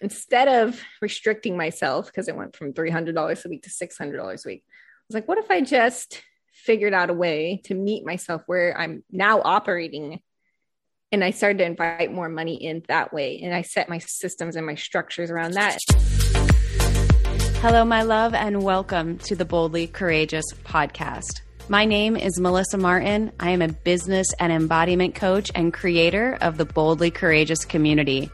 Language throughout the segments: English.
instead of restricting myself because it went from $300 a week to $600 a week, I was like, what if I just figured out a way to meet myself where I'm now operating? And I started to invite more money in that way. And I set my systems and my structures around that. Hello, my love, and welcome to the Boldly Courageous podcast. My name is Melissa Martin. I am a business and embodiment coach and creator of the Boldly Courageous community.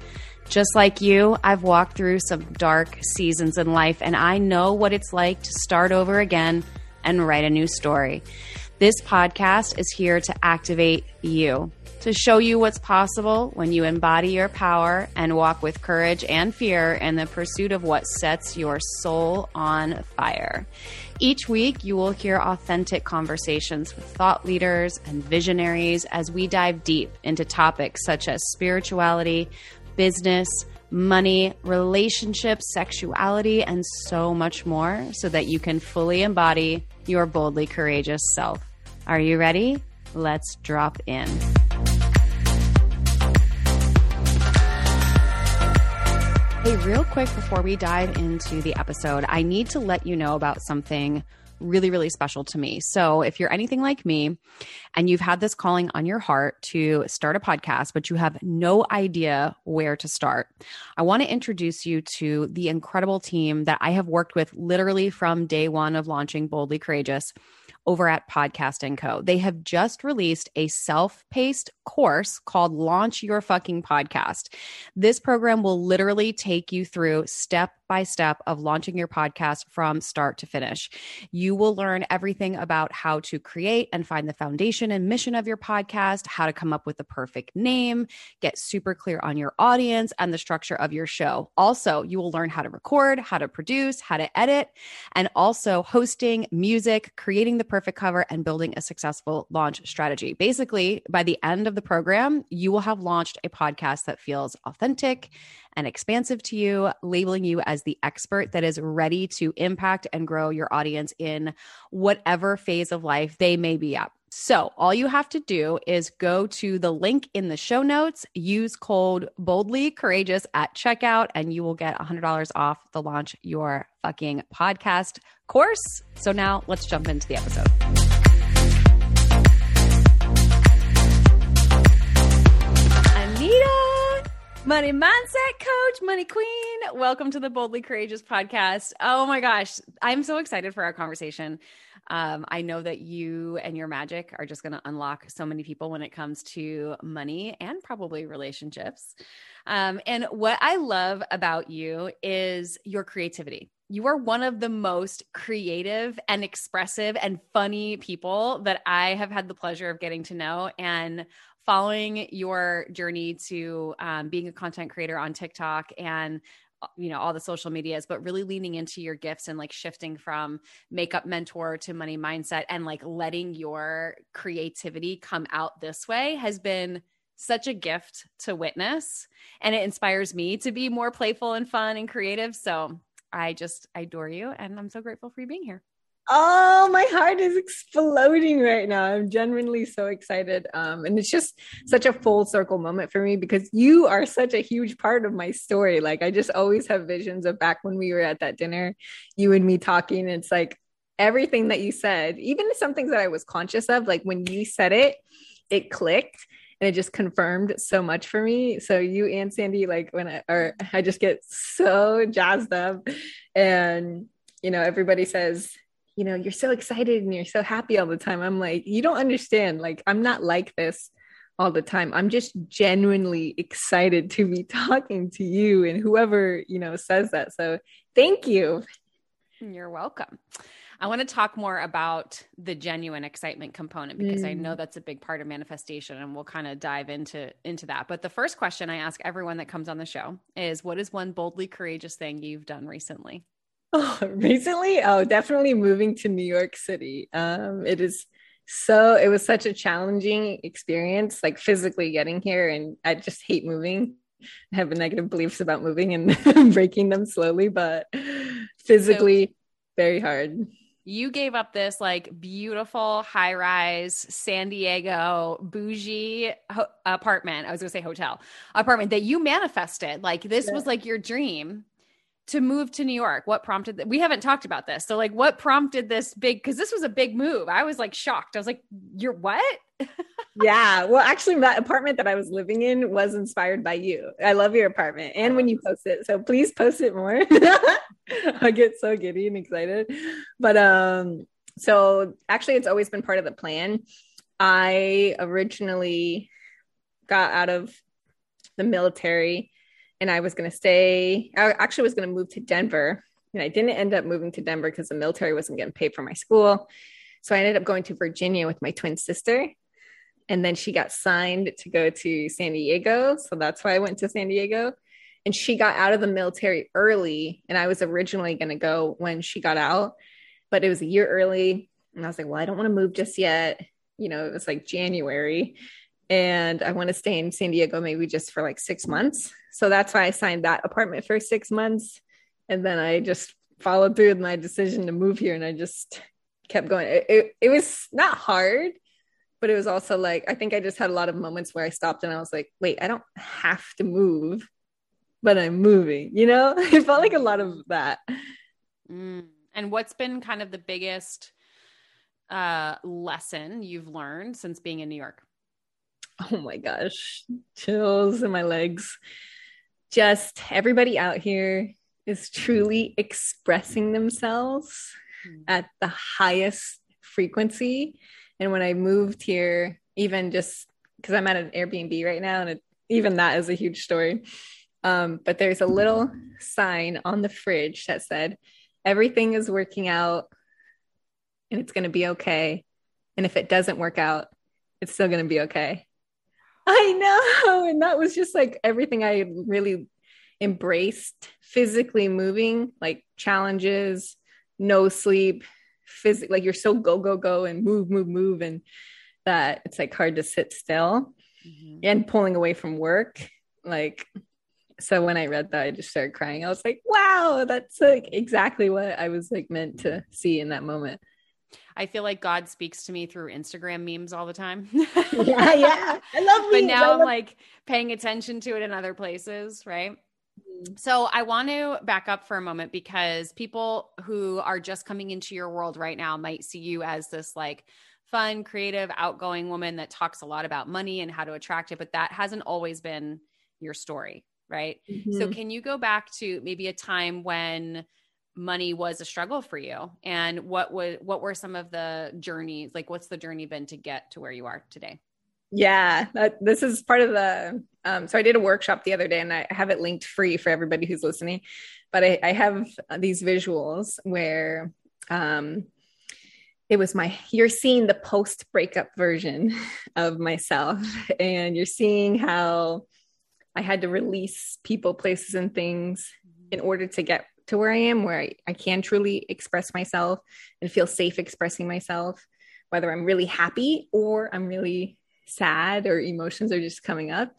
Just like you, I've walked through some dark seasons in life, and I know what it's like to start over again and write a new story. This podcast is here to activate you, to show you what's possible when you embody your power and walk with courage and fear in the pursuit of what sets your soul on fire. Each week, you will hear authentic conversations with thought leaders and visionaries as we dive deep into topics such as spirituality, business, money, relationships, sexuality, and so much more so that you can fully embody your boldly courageous self. Are you ready? Let's drop in. Hey, real quick before we dive into the episode, I need to let you know about something really, really special to me. So if you're anything like me and you've had this calling on your heart to start a podcast, but you have no idea where to start, I want to introduce you to the incredible team that I have worked with literally from day one of launching Boldly Courageous over at Podcast and Co. They have just released a self-paced course called Launch Your Fucking Podcast. This program will literally take you through step by step of launching your podcast from start to finish. You will learn everything about how to create and find the foundation and mission of your podcast, how to come up with the perfect name, get super clear on your audience and the structure of your show. Also, you will learn how to record, how to produce, how to edit, and also hosting, music, creating the perfect cover, and building a successful launch strategy. Basically, by the end of the program, you will have launched a podcast that feels authentic and expansive to you, labeling you as the expert that is ready to impact and grow your audience in whatever phase of life they may be at. So, all you have to do is go to the link in the show notes, use code boldly courageous at checkout, and you will get $100 off the launch your fucking podcast course. So, now let's jump into the episode. Anita money mindset coach, money queen. Welcome to the Boldly Courageous podcast. Oh my gosh, I'm so excited for our conversation. Um, I know that you and your magic are just going to unlock so many people when it comes to money and probably relationships. Um, and what I love about you is your creativity. You are one of the most creative and expressive and funny people that I have had the pleasure of getting to know. And following your journey to um, being a content creator on TikTok and you know all the social medias but really leaning into your gifts and like shifting from makeup mentor to money mindset and like letting your creativity come out this way has been such a gift to witness. And it inspires me to be more playful and fun and creative. So i just adore you and i'm so grateful for you being here Oh, my heart is exploding right now. I'm genuinely so excited. Um, and it's just such a full circle moment for me because you are such a huge part of my story. Like, I just always have visions of back when we were at that dinner, you and me talking. It's like everything that you said, even some things that I was conscious of, like when you said it, it clicked and it just confirmed so much for me. So you and Sandy, like when I or I just get so jazzed up and you know, everybody says you know, you're so excited and you're so happy all the time. I'm like, you don't understand. Like, I'm not like this all the time. I'm just genuinely excited to be talking to you and whoever, you know, says that. So thank you. You're welcome. I want to talk more about the genuine excitement component because mm. I know mm. that's a big part of manifestation and we'll kind of dive into into that. But the first question I ask everyone that comes on the show is what is one boldly courageous thing you've done recently? Oh, recently, oh, definitely moving to New York City. Um, it is so it was such a challenging experience, like physically getting here, and I just hate moving. I have negative beliefs about moving and breaking them slowly, but physically, so, very hard. you gave up this like beautiful high rise San Diego bougie ho- apartment. I was going to say hotel apartment that you manifested. Like this yeah. was like your dream to move to New York. What prompted that? We haven't talked about this. So like what prompted this big cuz this was a big move. I was like shocked. I was like you're what? yeah. Well, actually that apartment that I was living in was inspired by you. I love your apartment and when you post it. So please post it more. I get so giddy and excited. But um so actually it's always been part of the plan. I originally got out of the military and I was going to stay I actually was going to move to Denver and I didn't end up moving to Denver because the military wasn't getting paid for my school. So I ended up going to Virginia with my twin sister. And then she got signed to go to San Diego. So that's why I went to San Diego and she got out of the military early and i was originally going to go when she got out but it was a year early and i was like well i don't want to move just yet you know it was like january and i want to stay in san diego maybe just for like six months so that's why i signed that apartment for six months and then i just followed through with my decision to move here and i just kept going it, it, it was not hard but it was also like i think i just had a lot of moments where i stopped and i was like wait i don't have to move but I'm moving, you know? It felt like a lot of that. Mm. And what's been kind of the biggest uh, lesson you've learned since being in New York? Oh my gosh, chills in my legs. Just everybody out here is truly expressing themselves mm. at the highest frequency. And when I moved here, even just because I'm at an Airbnb right now, and it, even that is a huge story. Um, but there's a little sign on the fridge that said, everything is working out and it's going to be okay. And if it doesn't work out, it's still going to be okay. I know. And that was just like everything I really embraced physically moving, like challenges, no sleep, physical, like you're so go, go, go and move, move, move. And that it's like hard to sit still mm-hmm. and pulling away from work. Like so when I read that, I just started crying. I was like, wow, that's like exactly what I was like meant to see in that moment. I feel like God speaks to me through Instagram memes all the time. yeah, yeah. I love memes. But now I'm like paying attention to it in other places, right? Mm-hmm. So I want to back up for a moment because people who are just coming into your world right now might see you as this like fun, creative, outgoing woman that talks a lot about money and how to attract it, but that hasn't always been your story, right? Mm-hmm. So can you go back to maybe a time when money was a struggle for you and what was what were some of the journeys like what's the journey been to get to where you are today? Yeah, that, this is part of the um, so I did a workshop the other day and I have it linked free for everybody who's listening. But I, I have these visuals where um, it was my you're seeing the post breakup version of myself and you're seeing how I had to release people, places, and things in order to get to where I am, where I, I can truly express myself and feel safe expressing myself, whether I'm really happy or I'm really sad or emotions are just coming up.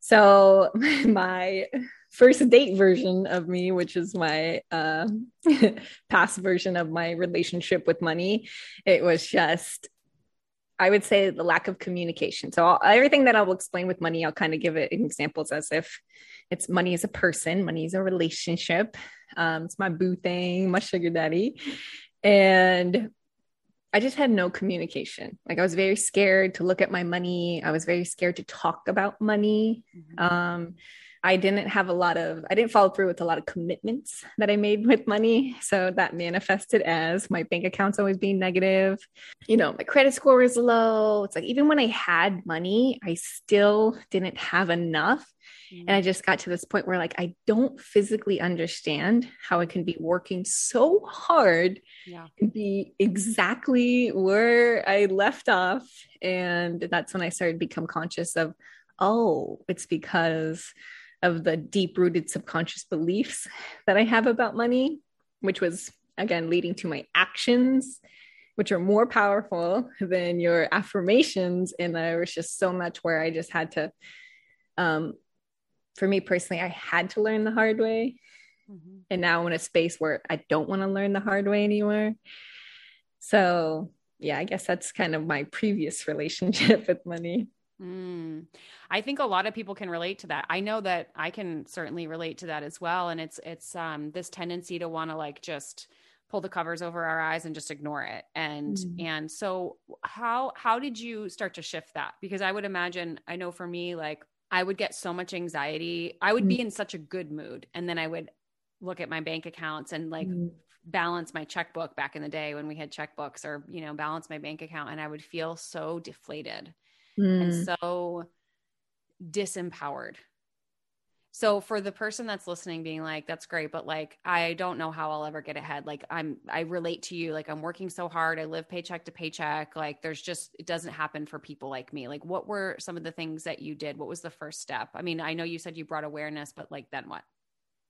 So, my first date version of me, which is my uh, past version of my relationship with money, it was just I would say the lack of communication. So I'll, everything that I will explain with money, I'll kind of give it examples as if it's money is a person, money is a relationship. Um, it's my boo thing, my sugar daddy, and I just had no communication. Like I was very scared to look at my money. I was very scared to talk about money. Mm-hmm. Um, I didn't have a lot of, I didn't follow through with a lot of commitments that I made with money. So that manifested as my bank accounts always being negative. You know, my credit score was low. It's like even when I had money, I still didn't have enough. And I just got to this point where, like, I don't physically understand how I can be working so hard yeah. and be exactly where I left off. And that's when I started to become conscious of, oh, it's because of the deep rooted subconscious beliefs that I have about money, which was again leading to my actions, which are more powerful than your affirmations. And there was just so much where I just had to, um, for me personally, I had to learn the hard way. Mm-hmm. And now I'm in a space where I don't want to learn the hard way anymore. So, yeah, I guess that's kind of my previous relationship with money. Mm. I think a lot of people can relate to that. I know that I can certainly relate to that as well. And it's it's um this tendency to want to like just pull the covers over our eyes and just ignore it. And mm. and so how how did you start to shift that? Because I would imagine, I know for me, like I would get so much anxiety. I would mm. be in such a good mood. And then I would look at my bank accounts and like mm. balance my checkbook back in the day when we had checkbooks or, you know, balance my bank account and I would feel so deflated mm. and so disempowered. So for the person that's listening being like that's great but like I don't know how I'll ever get ahead. Like I'm I relate to you. Like I'm working so hard. I live paycheck to paycheck. Like there's just it doesn't happen for people like me. Like what were some of the things that you did? What was the first step? I mean I know you said you brought awareness but like then what?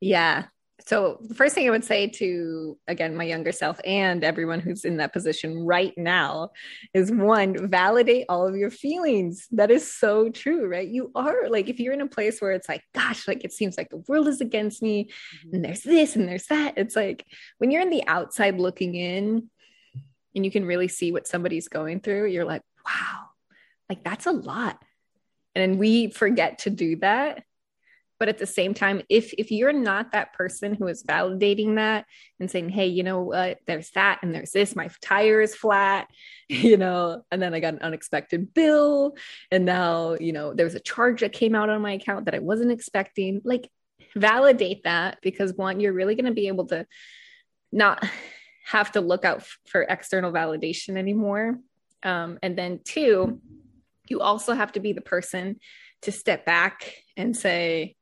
Yeah so the first thing I would say to again my younger self and everyone who's in that position right now is one validate all of your feelings. That is so true, right? You are like if you're in a place where it's like gosh, like it seems like the world is against me mm-hmm. and there's this and there's that. It's like when you're in the outside looking in and you can really see what somebody's going through, you're like, wow, like that's a lot. And we forget to do that but at the same time if if you're not that person who is validating that and saying hey you know what? There's that and there's this. My tire is flat you know and then i got an unexpected bill and now you know there was a charge that came out on my account that i wasn't expecting like validate that because one you're really going to be able to not have to look out f- for external validation anymore. Um, and then two you also have to be the person to step back and say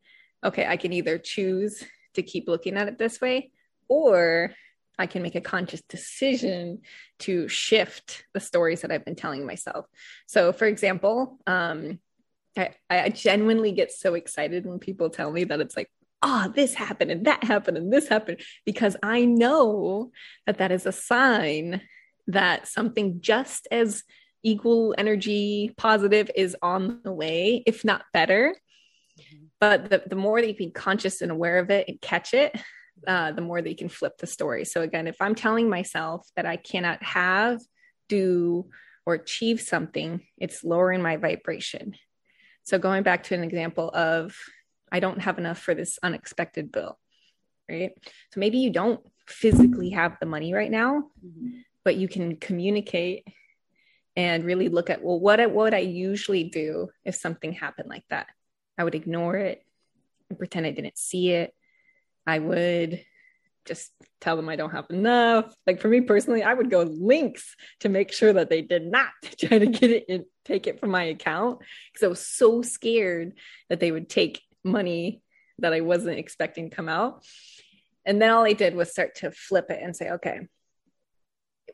okay, I can either choose to keep looking at it this way, or I can make a conscious decision to shift the stories that I've been telling myself. So, for example, um, I, I genuinely get so excited when people tell me that it's like, oh, this happened and that happened and this happened, because I know that that is a sign that something just as equal energy positive is on the way, if not better but the, the more that you can be conscious and aware of it and catch it uh, the more that you can flip the story. So again if i'm telling myself that i cannot have do or achieve something it's lowering my vibration. So going back to an example of i don't have enough for this unexpected bill right? So maybe you don't physically have the money right now mm-hmm. but you can communicate and really look at well what what would i usually do if something happened like that I would ignore it and pretend I didn't see it. I would just tell them I don't have enough. Like for me personally, I would go links to make sure that they did not try to get it and take it from my account because I was so scared that they would take money that I wasn't expecting to come out. And then all I did was start to flip it and say, okay,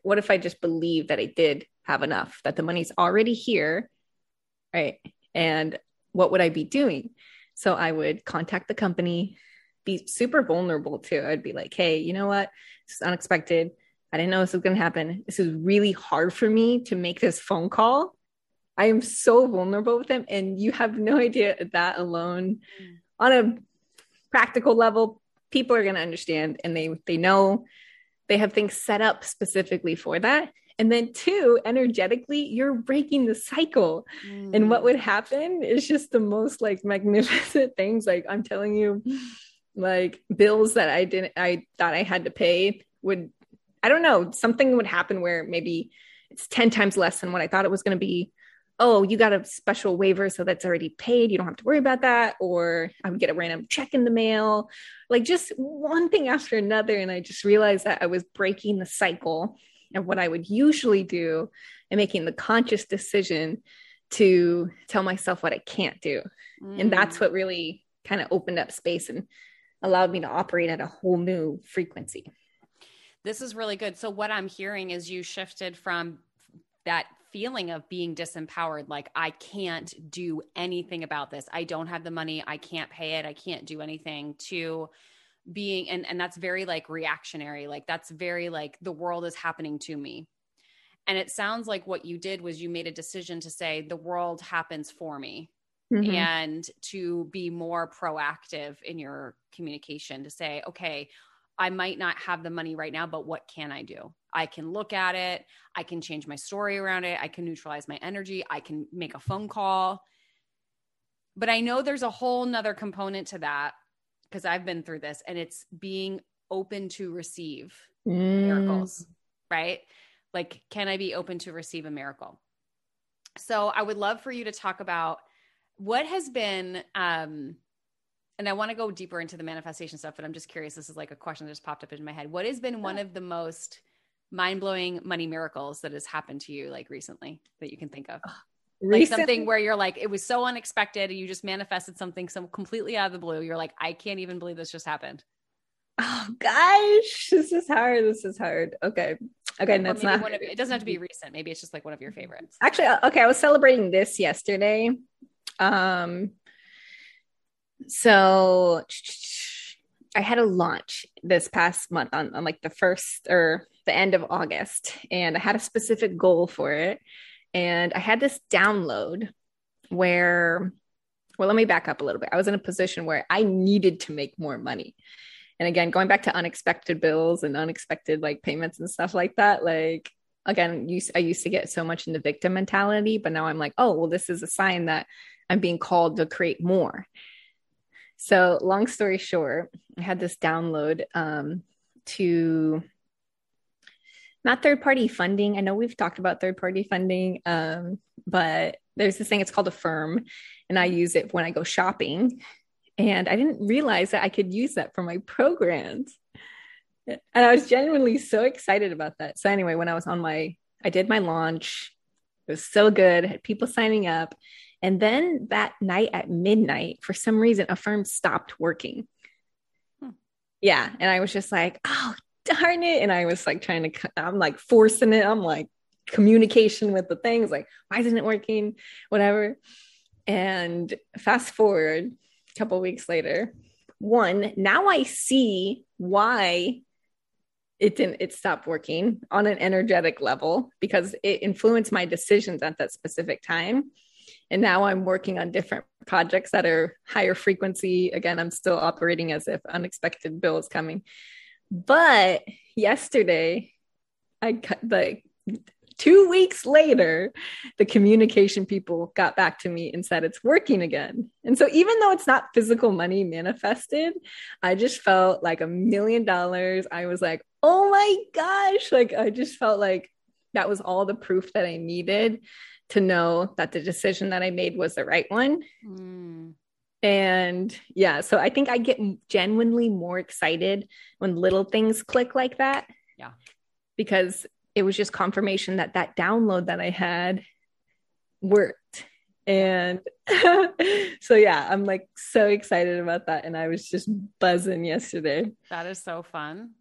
what if I just believe that I did have enough, that the money's already here, right? And what would I be doing? So I would contact the company, be super vulnerable too. I'd be like, hey, you know what? This is unexpected. I didn't know this was going to happen. This is really hard for me to make this phone call. I am so vulnerable with them. And you have no idea that alone mm. on a practical level, people are going to understand and they, they know they have things set up specifically for that. And then, two, energetically, you're breaking the cycle. Mm. And what would mm. happen is just the most like magnificent things. Like, I'm telling you, like bills that I didn't, I thought I had to pay would, I don't know, something would happen where maybe it's 10 times less than what I thought it was going to be. Oh, you got a special waiver, so that's already paid. You don't have to worry about that. Or I would get a random check in the mail, like just one thing after another. And I just realized that I was breaking the cycle of what I would usually do and making the conscious decision to tell myself what I can't do. Mm. And that's what really kind of opened up space and allowed me to operate at a whole new frequency. This is really good. So, what I'm hearing is you shifted from that feeling of being disempowered like i can't do anything about this i don't have the money i can't pay it i can't do anything to being and and that's very like reactionary like that's very like the world is happening to me and it sounds like what you did was you made a decision to say the world happens for me mm-hmm. and to be more proactive in your communication to say okay I might not have the money right now, but what can I do? I can look at it. I can change my story around it. I can neutralize my energy. I can make a phone call. But I know there's a whole nother component to that because I've been through this and it's being open to receive mm. miracles, right? Like, can I be open to receive a miracle? So I would love for you to talk about what has been, um, and I want to go deeper into the manifestation stuff, but I'm just curious. This is like a question that just popped up in my head. What has been one of the most mind blowing money miracles that has happened to you like recently that you can think of? Recently? Like something where you're like, it was so unexpected and you just manifested something so completely out of the blue. You're like, I can't even believe this just happened. Oh gosh, this is hard. This is hard. Okay. Okay, and that's not one of, it doesn't have to be recent. Maybe it's just like one of your favorites. Actually, uh, okay, I was celebrating this yesterday. Um so I had a launch this past month on, on like the first or the end of August, and I had a specific goal for it. And I had this download where, well, let me back up a little bit. I was in a position where I needed to make more money. And again, going back to unexpected bills and unexpected like payments and stuff like that, like again, I used to get so much in the victim mentality, but now I'm like, oh, well, this is a sign that I'm being called to create more. So, long story short, I had this download um, to not third party funding. I know we've talked about third party funding, um, but there's this thing, it's called Affirm, and I use it when I go shopping. And I didn't realize that I could use that for my programs. And I was genuinely so excited about that. So, anyway, when I was on my, I did my launch, it was so good, had people signing up. And then that night at midnight, for some reason, Affirm stopped working. Hmm. Yeah. And I was just like, oh, darn it. And I was like trying to, I'm like forcing it. I'm like communication with the things, like, why isn't it working? Whatever. And fast forward a couple weeks later, one, now I see why it didn't it stopped working on an energetic level because it influenced my decisions at that specific time and now i'm working on different projects that are higher frequency again i'm still operating as if unexpected bill is coming but yesterday i cut the two weeks later the communication people got back to me and said it's working again and so even though it's not physical money manifested i just felt like a million dollars i was like oh my gosh like i just felt like that was all the proof that i needed to know that the decision that I made was the right one. Mm. And yeah, so I think I get genuinely more excited when little things click like that. Yeah. Because it was just confirmation that that download that I had worked. And so, yeah, I'm like so excited about that. And I was just buzzing yesterday. That is so fun.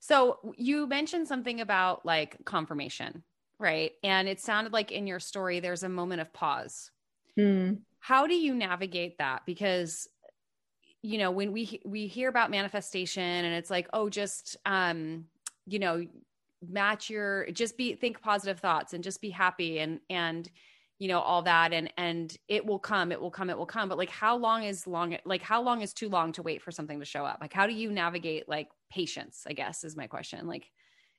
So, you mentioned something about like confirmation Right. And it sounded like in your story, there's a moment of pause. Mm. How do you navigate that? Because, you know, when we, we hear about manifestation and it's like, oh, just, um, you know, match your, just be, think positive thoughts and just be happy and, and, you know, all that. And, and it will come, it will come, it will come. But like, how long is long, like, how long is too long to wait for something to show up? Like, how do you navigate like patience, I guess is my question. Like,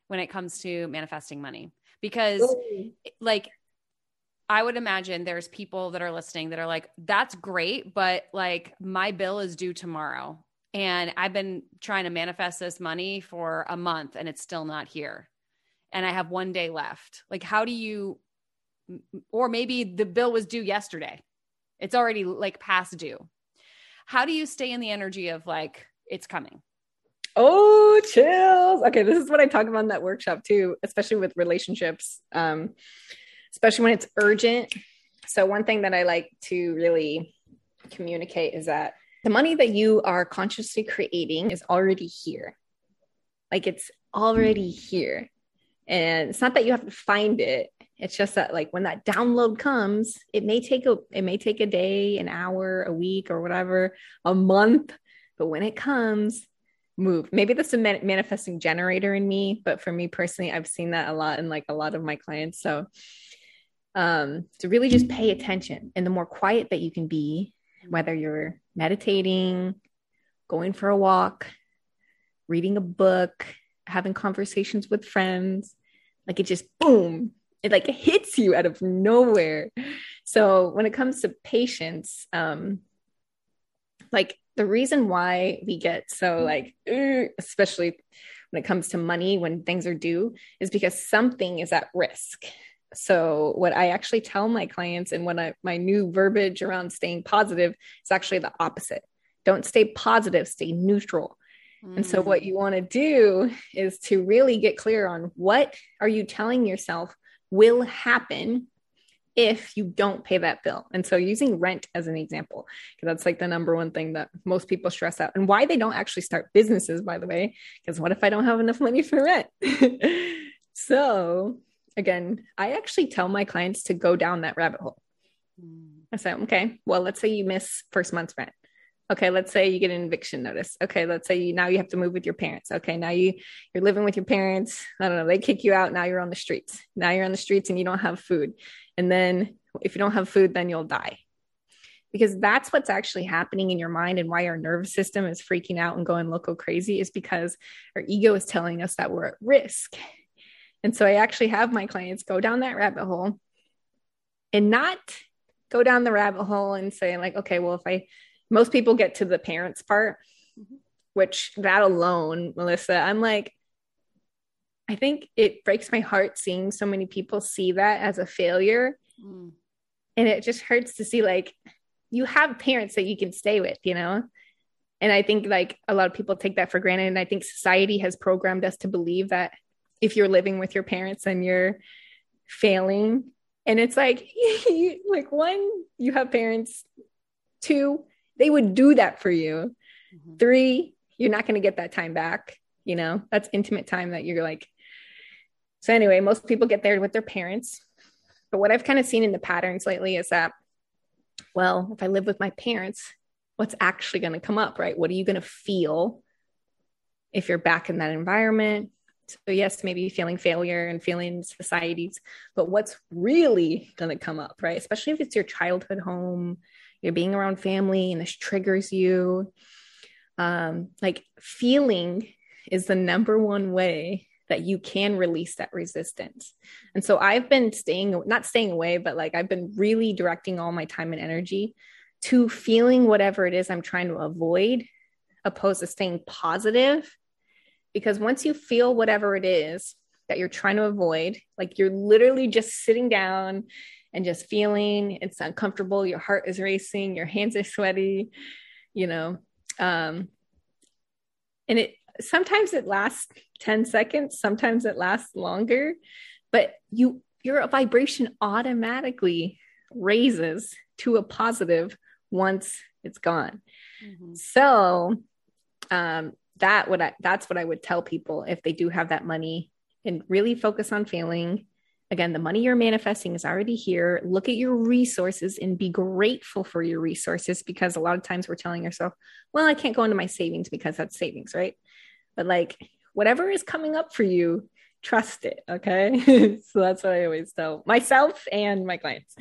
when it comes to manifesting money because like I would imagine there's people that are listening that are like, that's great, but like my bill is due tomorrow. And I've been trying to manifest this money for a month and it's still not here. And I have one day left. Like, how do you, or maybe the bill was due yesterday, it's already like past due. How do you stay in the energy of like, it's coming? Oh, chills. Okay, this is what I talk about in that workshop too, especially with relationships, um, especially when it's urgent. So, one thing that I like to really communicate is that the money that you are consciously creating is already here. Like it's already here. And it's not that you have to find it. It's just that like when that download comes, it may take a it may take a day, an hour, a week or whatever, a month, but when it comes, move. Maybe that's a manifesting generator in me, but for me personally, I've seen that a lot in like a lot of my clients. So um to really just pay attention and the more quiet that you can be, whether you're meditating, going for a walk, reading a book, having conversations with friends. Like it just boom, it like hits you out of nowhere. So when it comes to patience, um, like the reason why we get so like, especially when it comes to money, when things are due, is because something is at risk. So what I actually tell my clients and when I my new verbiage around staying positive is actually the opposite. Don't stay positive, stay neutral. Mm. And so what mm. you want to do is to really get clear on what are you telling yourself will happen if you don't pay that bill. And so using rent as an example, because that's like the number one thing that most people stress out and why they don't actually start businesses, by the way, because what if I don't have enough money for rent? so again, I actually tell my clients to go down that rabbit hole. I say, okay, well, let's say you miss first month's rent. Okay, let's say you get an eviction notice. Okay, let's say you now you have to move with your parents. Okay, now you you're living with your parents. I don't know, they kick you out. Now you're on the streets. Now you're on the streets and you don't have food. And then if you don't have food, then you'll die. Because that's what's actually happening in your mind and why our nervous system is freaking out and going loco crazy is because our ego is telling us that we're at risk and so I actually have my clients go down that rabbit hole and not go down the rabbit hole and say, like, okay, well, if I, most people get to the parents part, mm-hmm. which that alone, Melissa, I'm like, I think it breaks my heart seeing so many people see that as a failure. Mm. And it just hurts to see, like, you have parents that you can stay with, you know? And I think like a lot of people take that for granted. And I think society has programmed us to believe that if you're living with your parents and you're failing. And it's like like one you have parents. Two they would do that for you. Mm-hmm. three you're not going to get that time back you know? That's intimate time that you're like so anyway most people get there with their parents. But what i've kind of seen in the patterns lately is that well if i live with my parents what's actually going to come up right? What are you going to feel if you're back in that environment so, yes, maybe feeling failure and feeling societies, but what's really going to come up, right? Especially if it's your childhood home, you're being around family and this triggers you. Um, like, feeling is the number one way that you can release that resistance. And so I've been staying, not staying away, but like I've been really directing all my time and energy to feeling whatever it is I'm trying to avoid, opposed to staying positive because once you feel whatever it is that you're trying to avoid, like you're literally just sitting down and just feeling it's uncomfortable, your heart is racing, your hands are sweaty, you know. Um, and it sometimes it lasts 10 seconds, sometimes it lasts longer, but you your vibration automatically raises to a positive once it's gone. Mm-hmm. So um, that what I that's what I would tell people if they do have that money and really focus on feeling. Again, the money you're manifesting is already here. Look at your resources and be grateful for your resources because a lot of times we're telling ourselves, well, I can't go into my savings because that's savings, right? But like whatever is coming up for you, trust it. Okay. so that's what I always tell myself and my clients.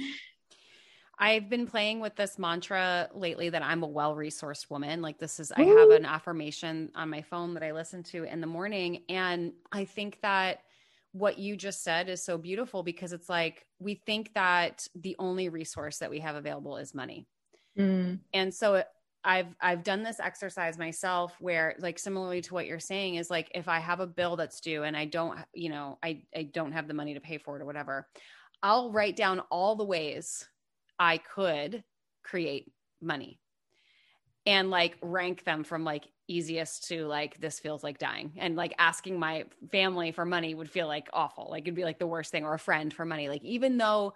I've been playing with this mantra lately that I'm a well resourced woman. Like, this is, I have an affirmation on my phone that I listen to in the morning. And I think that what you just said is so beautiful because it's like we think that the only resource that we have available is money. Mm. And so I've I've done this exercise myself where like similarly to what you're saying is like if I have a bill that's due and I don't you know I I don't have the money to pay for it or whatever I'll write down all the ways I could create money and like rank them from like easiest to like this feels like dying. And like asking my family for money would feel like awful. Like it'd be like the worst thing or a friend for money. Like even though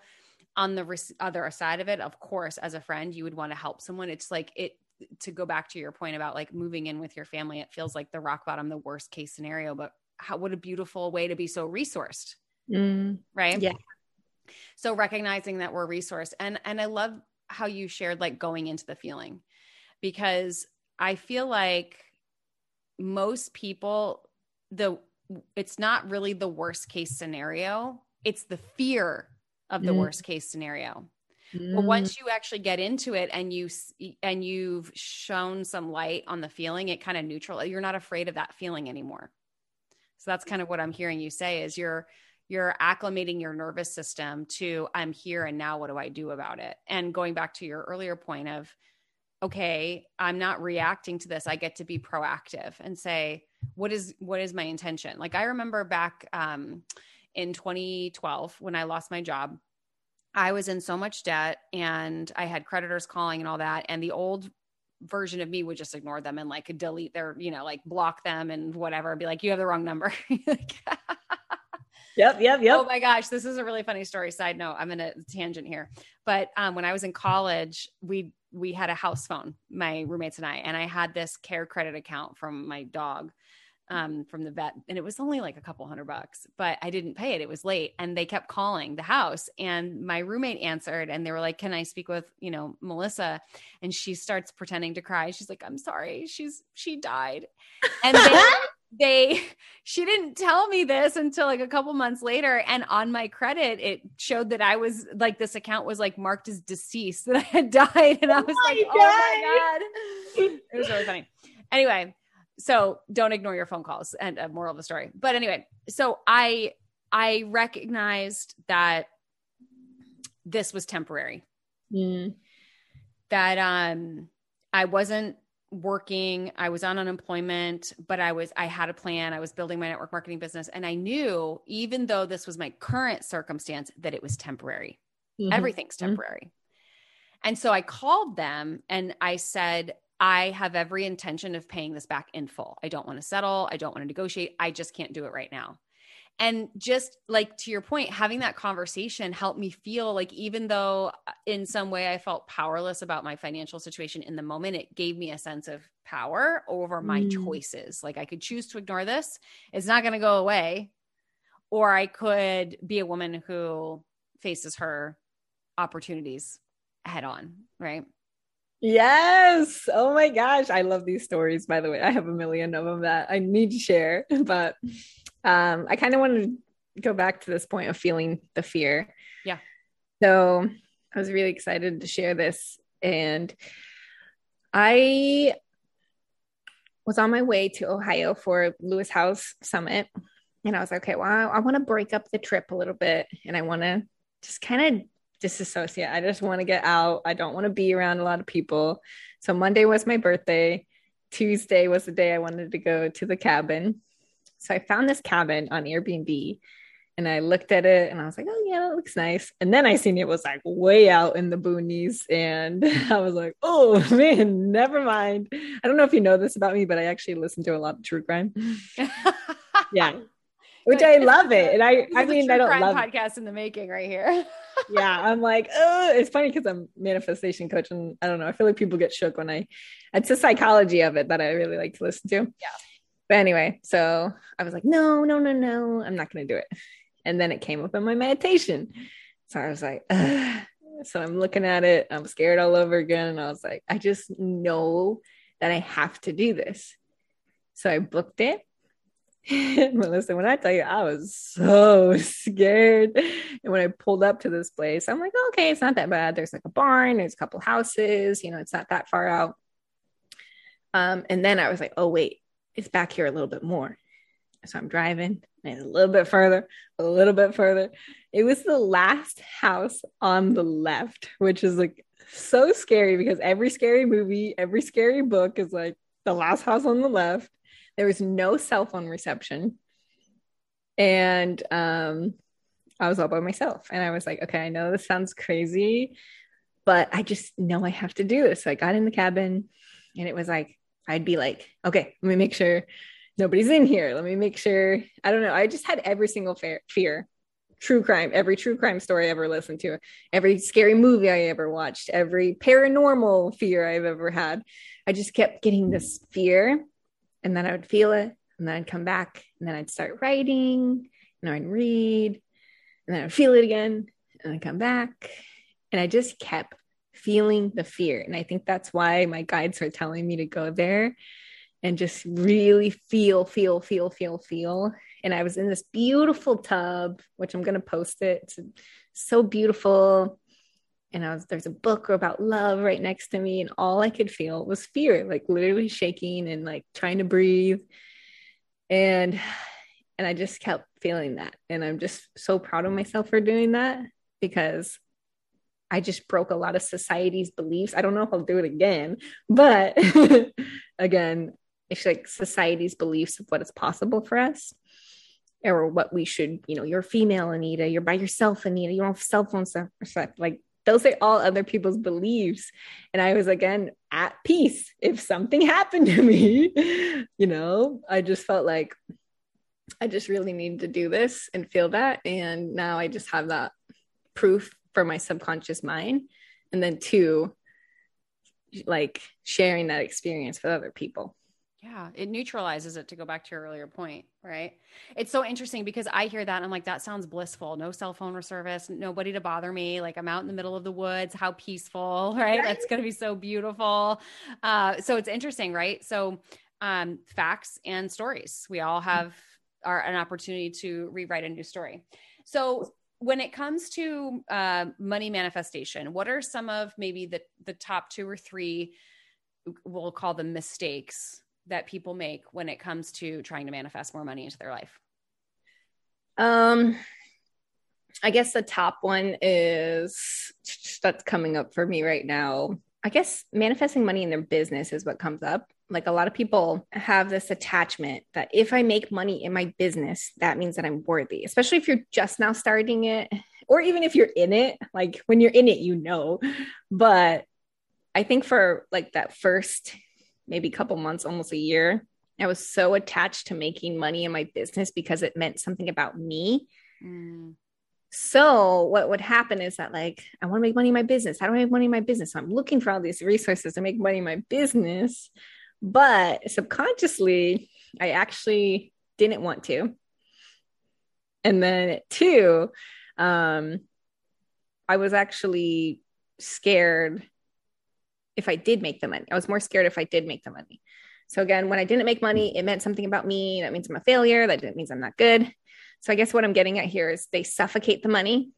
on the other side of it of course as a friend you would want to help someone. It's like it to go back to your point about like moving in with your family it feels like the rock bottom the worst case scenario. But how what a beautiful way to be so resourced. Mm, right? Yeah so recognizing that we're resource and and I love how you shared like going into the feeling because I feel like most people the it's not really the worst case scenario it's the fear of the mm. worst case scenario Mm. But once you actually get into it and you and you've shown some light on the feeling, it kind of neutral. You're not afraid of that feeling anymore. So that's kind of what I'm hearing you say is you're you're acclimating your nervous system to I'm here and now what do I do about it? And going back to your earlier point of okay, I'm not reacting to this. I get to be proactive and say what is what is my intention? Like I remember back um in 2012 when I lost my job, I was in so much debt and I had creditors calling and all that and the old version of me would just ignore them and like delete their, you know, like block them and whatever, be like, you have the wrong number. Yep, yep, yep. Oh my gosh, this is a really funny story. Side note, I'm in a tangent here. But um, when I was in college, we we had a house phone, my roommates and I, and I had this care credit account from my dog um, from the vet, and it was only like a couple hundred bucks, but I didn't pay it. It was late, and they kept calling the house, and my roommate answered, and they were like, "Can I speak with you know Melissa?" And she starts pretending to cry. She's like, "I'm sorry, she's she died," and they they she didn't tell me this until like a couple months later and on my credit it showed that i was like this account was like marked as deceased that i had died and i was oh like god. oh my god it was really funny anyway so don't ignore your phone calls and a moral of the story but anyway so i i recognized that this was temporary mm. that um i wasn't working i was on unemployment but i was i had a plan. I was building my network marketing business. And i knew even though this was my current circumstance that it was temporary. Mm-hmm. everything's mm-hmm. temporary. Mm-hmm. and so i called them and i said i have every intention of paying this back in full. I don't want to settle. I don't want to negotiate. I just can't do it right now and just like to your point having that conversation helped me feel like even though uh, in some way i felt powerless about my financial situation in the moment it gave me a sense of power over my mm. choices like i could choose to ignore this it's not going to go away or i could be a woman who faces her opportunities head on right Yes. Oh my gosh. I love these stories, by the way. I have a million of them that I need to share, but um, I kind of wanted to go back to this point of feeling the fear. Yeah. So I was really excited to share this. And I was on my way to Ohio for Lewis Howes Summit. And I was like, okay, well, I, I want to break up the trip a little bit and I want to just kind of disassociate. I just want to get out. I don't want to be around a lot of people. So Monday was my birthday. Tuesday was the day I wanted to go to the cabin. So I found this cabin on Airbnb and I looked at it and I was like, oh yeah, that looks nice. And then I seen it was like way out in the boonies, and I was like, oh man, never mind. I don't know if you know this about me, but I actually listen to a lot of true crime. yeah. Which I love it. And I I mean I don't love podcast in the making right here. yeah. I'm like, oh, it's funny because I'm manifestation coach and I don't know. I feel like people get shook when I it's the psychology of it that I really like to listen to. Yeah. But anyway, so I was like, no, no, no, no, I'm not going to do it. And then it came up in my meditation. So I was like, Ugh. so I'm looking at it. I'm scared all over again. And I was like, I just know that I have to do this. So I booked it. Melissa, when I tell you, I was so scared. And when I pulled up to this place, I'm like, okay, it's not that bad. There's like a barn, there's a couple houses, you know, it's not that far out. Um, and then I was like, oh, wait, it's back here a little bit more. So I'm driving and a little bit further, a little bit further. It was the last house on the left, which is like so scary because every scary movie, every scary book is like the last house on the left. There was no cell phone reception. And um, I was all by myself. And I was like, okay, I know this sounds crazy, but I just know I have to do this. So I got in the cabin and it was like I'd be like, okay, let me make sure nobody's in here. Let me make sure. I don't know. I just had every single fear, fear, true crime, every true crime story I ever listened to, every scary movie I ever watched, every paranormal fear I've ever had. I just kept getting this fear, and then I would feel it, and then I'd come back, and then I'd start writing, and I'd read, and then I'd feel it again, and I'd come back, and I just kept feeling the fear. And I think that's why my guides are telling me to go there and just really feel, feel, feel, feel, feel. And I was in this beautiful tub, which I'm going to post it. It's so beautiful. and I was there's a book about love right next to me, and all I could feel was fear, like literally shaking and like trying to breathe. And and I just kept feeling that. And I'm just so proud of myself for doing that because I just broke a lot of society's beliefs. I don't know if I'll do it again, but again, it's like society's beliefs of what is possible for us or what we should, you know, you're female, Anita, you're by yourself, Anita, you don't have cell phone stuff. Like those are all other people's beliefs. And I was again at peace. If something happened to me, you know, I just felt like I just really needed to do this and feel that. And now I just have that proof for my subconscious mind. And then two, like sharing that experience with other people. Yeah, it neutralizes it to go back to your earlier point, right? It's so interesting because I hear that and I'm like, that sounds blissful. No cell phone service, nobody to bother me. Like I'm out in the middle of the woods. How peaceful, right? right. That's going to be so beautiful. Uh, so it's interesting, right? So um, facts and stories. We all have are an opportunity to rewrite a new story. So when it comes to uh, money manifestation, what are some of maybe the the top two or three? We'll call them mistakes that people make when it comes to trying to manifest more money into their life? Um, I guess the top one is that's coming up for me right now. I guess manifesting money in their business is what comes up. Like a lot of people have this attachment that if I make money in my business, that means that I'm worthy, especially if you're just now starting it, or even if you're in it. Like when you're in it, you know. But I think for like that first maybe couple months, almost a year. I was so attached to making money in my business because it meant something about me. Mm. So what would happen is that like I want to make money in my business. How do I make money in my business? So I'm looking for all these resources to make money in my business, but subconsciously I actually didn't want to. And then two, um, I was actually scared if I did make the money. I was more scared if I did make the money. So again, when I didn't make money, it meant something about me. That means I'm a failure. That means I'm not good. So I guess what I'm getting at here is they suffocate the money.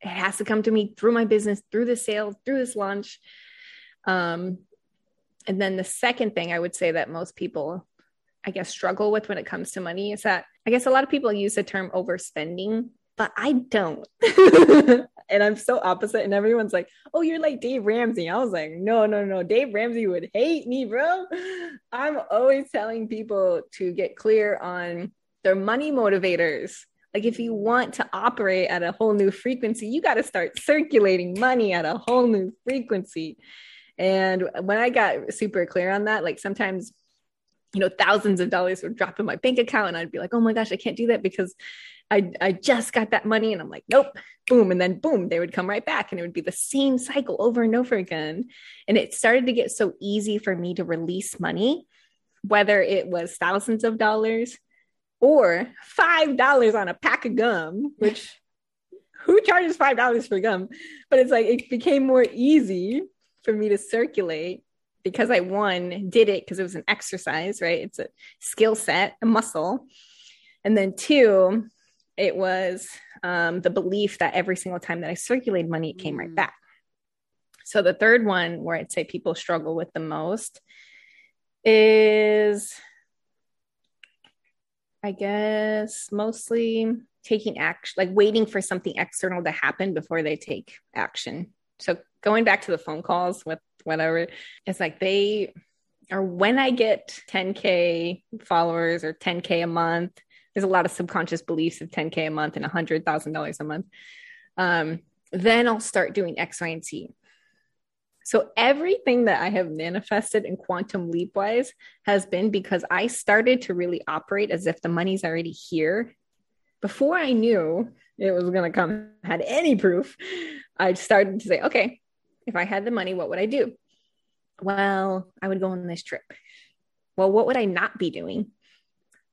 It has to come to me through my business, through the sale, through this launch. Um, and then the second thing I would say that most people, I guess, struggle with when it comes to money is that I guess a lot of people use the term overspending but I don't. and I'm so opposite. And everyone's like, oh, you're like Dave Ramsey. I was like, no, no, no. Dave Ramsey would hate me, bro. I'm always telling people to get clear on their money motivators. Like, if you want to operate at a whole new frequency, you got to start circulating money at a whole new frequency. And when I got super clear on that, like sometimes you know, thousands of dollars would drop in my bank account and I'd be like, oh my gosh, I can't do that because I, I just got that money. And I'm like, nope, boom. And then boom, they would come right back and it would be the same cycle over and over again. And it started to get so easy for me to release money, whether it was thousands of dollars or $5 on a pack of gum, which who charges $5 for gum? But it's like, it became more easy for me to circulate because I one did it because it was an exercise, right? It's a skill set, a muscle. And then two, it was um, the belief that every single time that I circulated money, it came mm. right back. So the third one, where I'd say people struggle with the most, is I guess mostly taking action, like waiting for something external to happen before they take action. So going back to the phone calls with whatever, it's like they or when I get 10K followers or 10K a month, there's a lot of subconscious beliefs of 10K a month and $100,000 a month. Um, then I'll start doing X, Y, and Z. So everything that I have manifested in quantum leap wise has been because I started to really operate as if the money's already here. Before I knew it was going to come, had any proof, I started to say, okay, if I had the money, what would I do? Well, I would go on this trip. Well, what would I not be doing?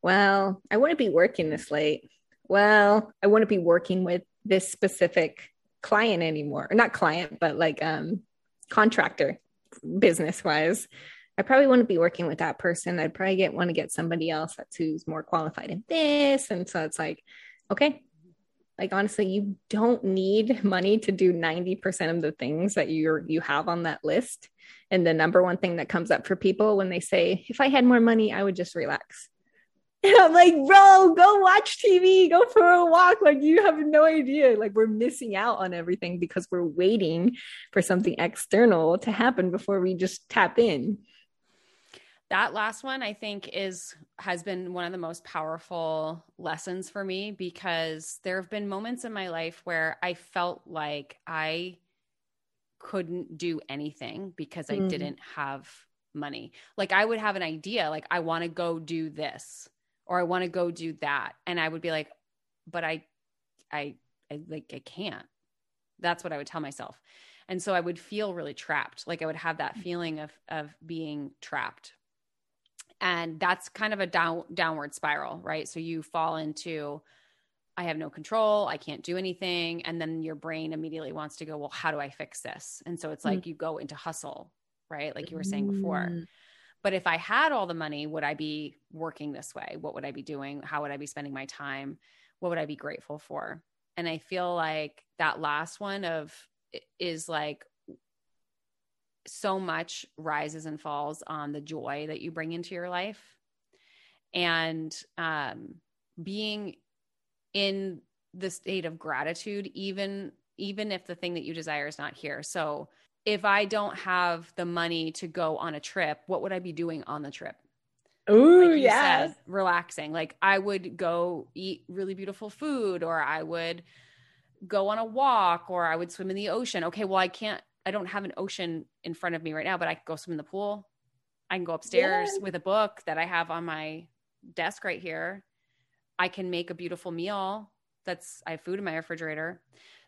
Well, I wouldn't be working this late. Well, I wouldn't be working with this specific client anymore. Or not client, but like um contractor business wise. I probably wouldn't be working with that person. I'd probably get want to get somebody else that's who's more qualified in this. And so it's like, okay, like honestly you don't need money to do 90% of the things that you're you have on that list. And the number one thing that comes up for people when they say if i had more money i would just relax. And i'm like bro go watch tv go for a walk. Like you have no idea. Like we're missing out on everything because we're waiting for something external to happen before we just tap in that last one i think is has been one of the most powerful lessons for me because there have been moments in my life where i felt like i couldn't do anything because mm. i didn't have money. Like i would have an idea like i want to go do this or i want to go do that. And i would be like but i i, I like i can't. That's what i would tell myself. And so i would feel really trapped. Like i would have that mm. feeling of of being trapped and that's kind of a down downward spiral right? So you fall into i have no control i can't do anything and then your brain immediately wants to go well how do i fix this? And so it's like mm. you go into hustle right? Like you were saying before. Mm. but if i had all the money would i be working this way? What would i be doing? How would i be spending my time? What would i be grateful for? And i feel like that last one of is like so much rises and falls on the joy that you bring into your life and um, being in the state of gratitude even even if the thing that you desire is not here so if i don't have the money to go on a trip what would i be doing on the trip Oh like yeah, relaxing. Like I would go eat really beautiful food, or I would go on a walk, or I would swim in the ocean. Okay, well I can't I don't have an ocean in front of me right now, but I can go swim in the pool. I can go upstairs with a book that I have on my desk right here. I can make a beautiful meal. That's I have food in my refrigerator.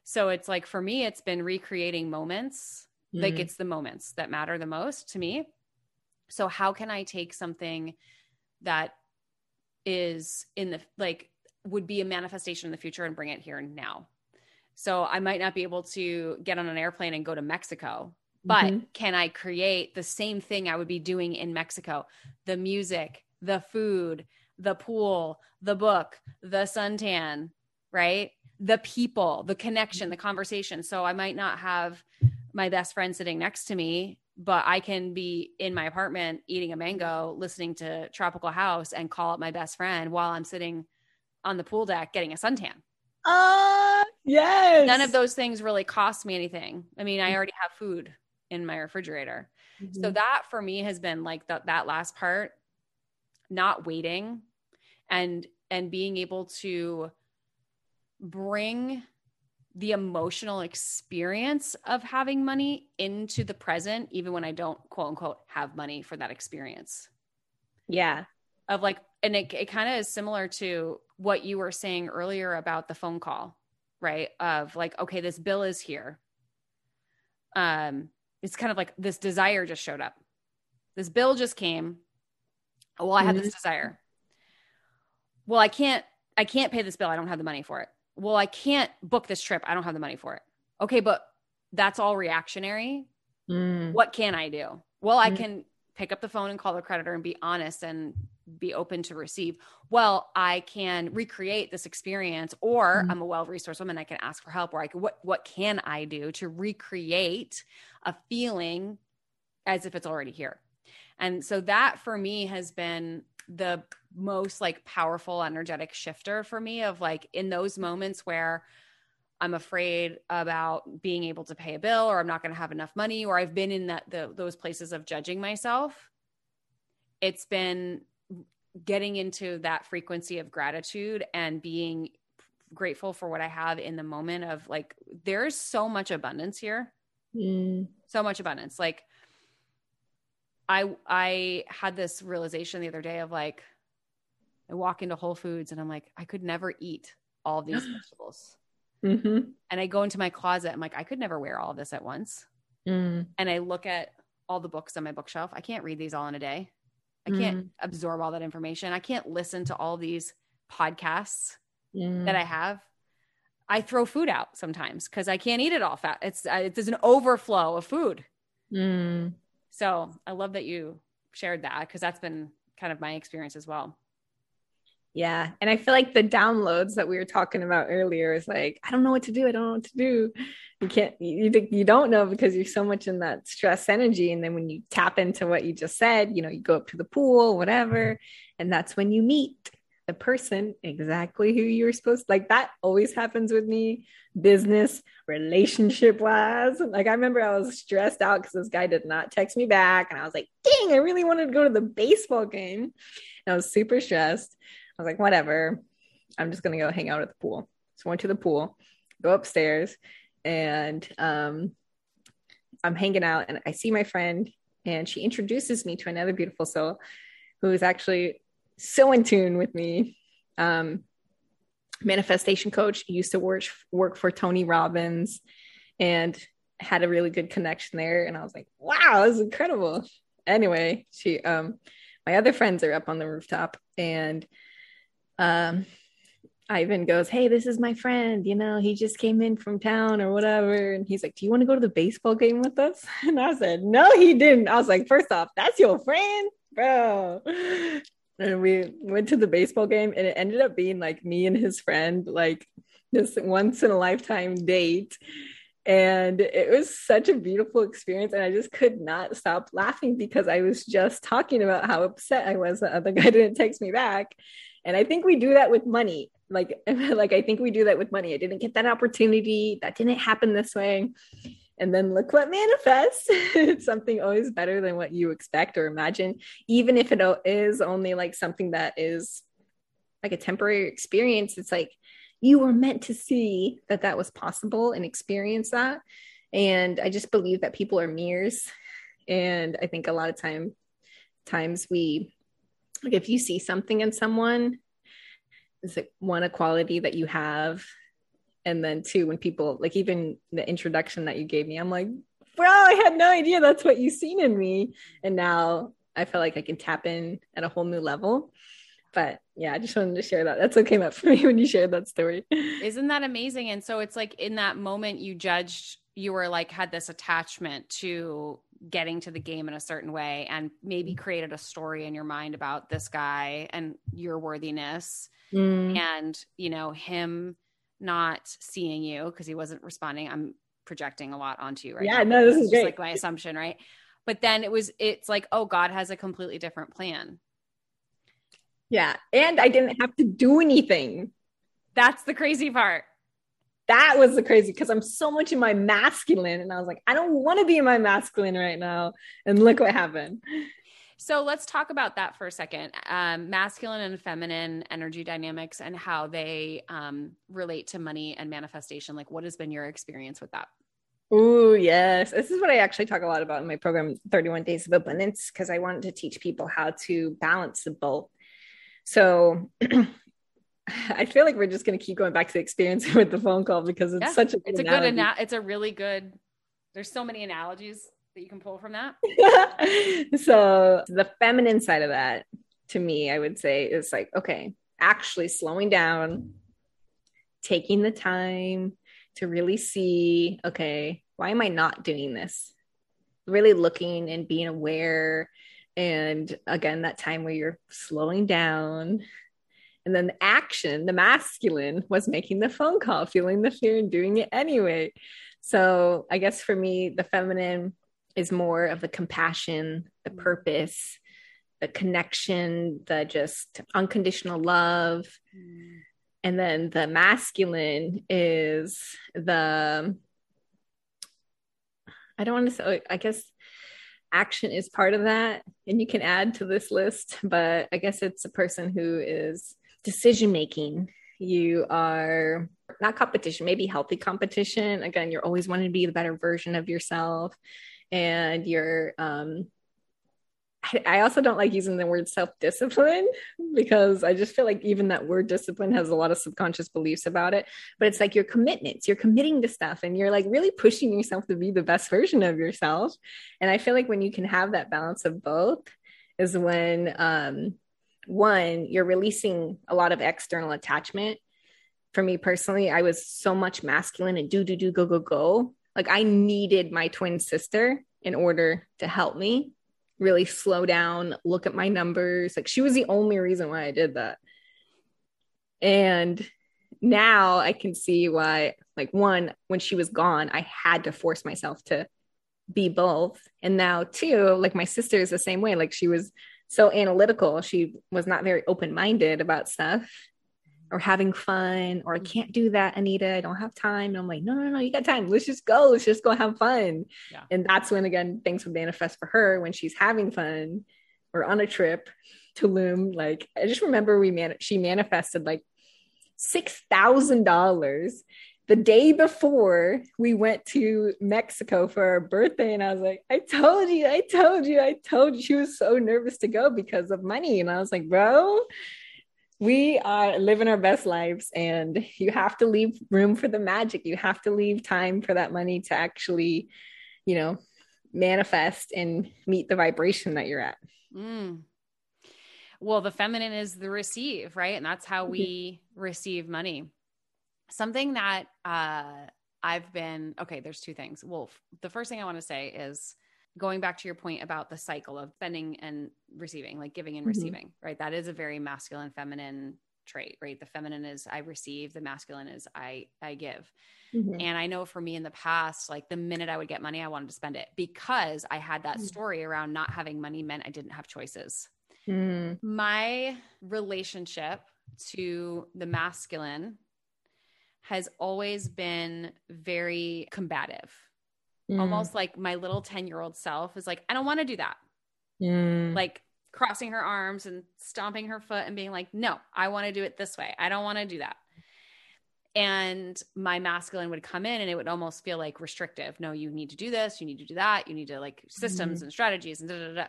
So it's like for me, it's been recreating moments. Mm-hmm. Like it's the moments that matter the most to me. So how can I take something that is in the like would be a manifestation in the future and bring it here now? So I might not be able to get on an airplane and go to Mexico, but mm-hmm. can I create the same thing I would be doing in Mexico? The music, the food, the pool, the book, the suntan, right? The people, the connection, the conversation. So I might not have my best friend sitting next to me, but I can be in my apartment eating a mango, listening to Tropical House and call up my best friend while I'm sitting on the pool deck getting a suntan. Uh, yes. None of those things really cost me anything. I mean, I mm-hmm. already have food in my refrigerator. Mm-hmm. So that for me has been like the, that last part, not waiting and and being able to bring the emotional experience of having money into the present even when I don't quote unquote have money for that experience. Yeah. Of like and it, it kind of is similar to what you were saying earlier about the phone call right of like okay this bill is here. Um it's kind of like this desire just showed up. This bill just came. Well i mm-hmm. this desire. Well i can't i can't pay this bill. I don't have the money for it. Well i can't book this trip. I don't have the money for it. Okay but that's all reactionary. Mm. what can i do? Well i mm. can pick up the phone and call the creditor and be honest and be open to receive well i can recreate this experience or mm-hmm. i'm a well-resourced woman i can ask for help or i can what what can i do to recreate a feeling as if it's already here and so that for me has been the most like powerful energetic shifter for me of like in those moments where I'm afraid about being able to pay a bill or I'm not going to have enough money or I've been in that the, those places of judging myself. It's been getting into that frequency of gratitude and being grateful for what I have in the moment of like there's so much abundance here. Mm. So much abundance. Like I I had this realization the other day of like I walk into Whole Foods and I'm like I could never eat all these vegetables. Mm-hmm. And I go into my closet. I'm like, I could never wear all of this at once. Mm. And I look at all the books on my bookshelf. I can't read these all in a day. I can't mm. absorb all that information. I can't listen to all these podcasts mm. that I have. I throw food out sometimes because I can't eat it all fat. It's there's an overflow of food. Mm. So I love that you shared that because that's been kind of my experience as well. Yeah. And I feel like the downloads that we were talking about earlier is like, I don't know what to do. I don't know what to do. You can't, you, you don't know because you're so much in that stress energy. And then when you tap into what you just said, you know, you go up to the pool, whatever. And that's when you meet the person exactly who you're supposed to like that always happens with me business relationship wise like i remember i was stressed out because this guy did not text me back and i was like dang i really wanted to go to the baseball game and i was super stressed I was like, whatever. I'm just gonna go hang out at the pool. So I went to the pool, go upstairs, and um, I'm hanging out, and I see my friend, and she introduces me to another beautiful soul who is actually so in tune with me. Um, manifestation coach used to work work for Tony Robbins, and had a really good connection there. And I was like, wow, this is incredible. Anyway, she um, my other friends are up on the rooftop, and um, Ivan goes, Hey, this is my friend. You know, he just came in from town or whatever. And he's like, Do you want to go to the baseball game with us? And I said, No, he didn't. I was like, First off, that's your friend, bro. And we went to the baseball game and it ended up being like me and his friend, like this once in a lifetime date. And it was such a beautiful experience. And I just could not stop laughing because I was just talking about how upset I was the other guy didn't text me back and i think we do that with money. Like like i think we do that with money. I didn't get that opportunity. That didn't happen this way. And then look what manifests. Something always better than what you expect or imagine even if it is only like something that is like a temporary experience. It's like you were meant to see that that was possible and experience that. And i just believe that people are mirrors. And i think a lot of time times we like if you see something in someone is it one a quality that you have? And then two when people like even the introduction that you gave me i'm like bro i had no idea that's what you've seen in me. And now i feel like i can tap in at a whole new level. But yeah i just wanted to share that. That's what came up for me when you shared that story. Isn't that amazing? And so it's like in that moment you judged you were like had this attachment to getting to the game in a certain way and maybe created a story in your mind about this guy and your worthiness mm. and you know him not seeing you because he wasn't responding i'm projecting a lot onto you right yeah now. no this, this is, great. like my assumption right but then it was it's like oh god has a completely different plan yeah and i didn't have to do anything that's the crazy part that was the crazy because I'm so much in my masculine. And I was like, I don't want to be in my masculine right now. And look what happened. So let's talk about that for a second. Um, masculine and feminine energy dynamics and how they um, relate to money and manifestation. Like, what has been your experience with that? Oh, yes. This is what I actually talk a lot about in my program, 31 Days of Abundance, because I wanted to teach people how to balance the both. So I feel like we're just going to keep going back to the experience with the phone call because it's yeah, such a it's a analogy. good ana- it's a really good there's so many analogies that you can pull from that. so the feminine side of that to me I would say is like okay, actually slowing down, taking the time to really see okay, why am I not doing this? Really looking and being aware and again that time where you're slowing down and then the action, the masculine, was making the phone call, feeling the fear and doing it anyway. So I guess for me, the feminine is more of the compassion, the mm. purpose, the connection, the just unconditional love. Mm. And then the masculine is the, I don't want to say, I guess action is part of that. And you can add to this list, but I guess it's a person who is decision making you are not competition maybe healthy competition again you're always wanting to be the better version of yourself and you're um I also don't like using the word self discipline because I just feel like even that word discipline has a lot of subconscious beliefs about it. But it's like your commitments, you're committing to stuff and you're like really pushing yourself to be the best version of yourself. And I feel like when you can have that balance of both is when um, one, you're releasing a lot of external attachment. For me personally, I was so much masculine and do, do, do, go, go, go. Like I needed my twin sister in order to help me really slow down, look at my numbers. Like she was the only reason why I did that. And now I can see why, like, one, when she was gone, I had to force myself to be both. And now, two, like, my sister is the same way. Like, she was so analytical. She was not very open minded about stuff or having fun or I can't do that, Anita. I don't have time. And I'm like, no, no, no, you got time. Let's just go. Let's just go have fun. Yeah. And that's when, again, things would manifest for her when she's having fun or on a trip Tulum. Like, I just remember we man, she manifested like $6,000 the day before we went to Mexico for our birthday. And I was like, I told you, I told you, I told you. She was so nervous to go because of money. And I was like, bro, we are living our best lives and you have to leave room for the magic. You have to leave time for that money to actually, you know, manifest and meet the vibration that you're at. Mm well the feminine is the receive right and that's how we receive money something that uh i've been okay there's two things well the first thing i want to say is going back to your point about the cycle of spending and receiving like giving and mm-hmm. receiving right that is a very masculine feminine trait right the feminine is i receive the masculine is i i give mm-hmm. and i know for me in the past like the minute i would get money i wanted to spend it because i had that mm-hmm. story around not having money meant i didn't have choices Mm. My relationship to the masculine has always been very combative. Mm. Almost like my little 10 year old self is like, I don't want to do that. Mm. Like crossing her arms and stomping her foot and being like, no, I want to do it this way. I don't want to do that. And my masculine would come in and it would almost feel like restrictive. No, you need to do this. You need to do that. You need to like systems mm. and strategies and da da da.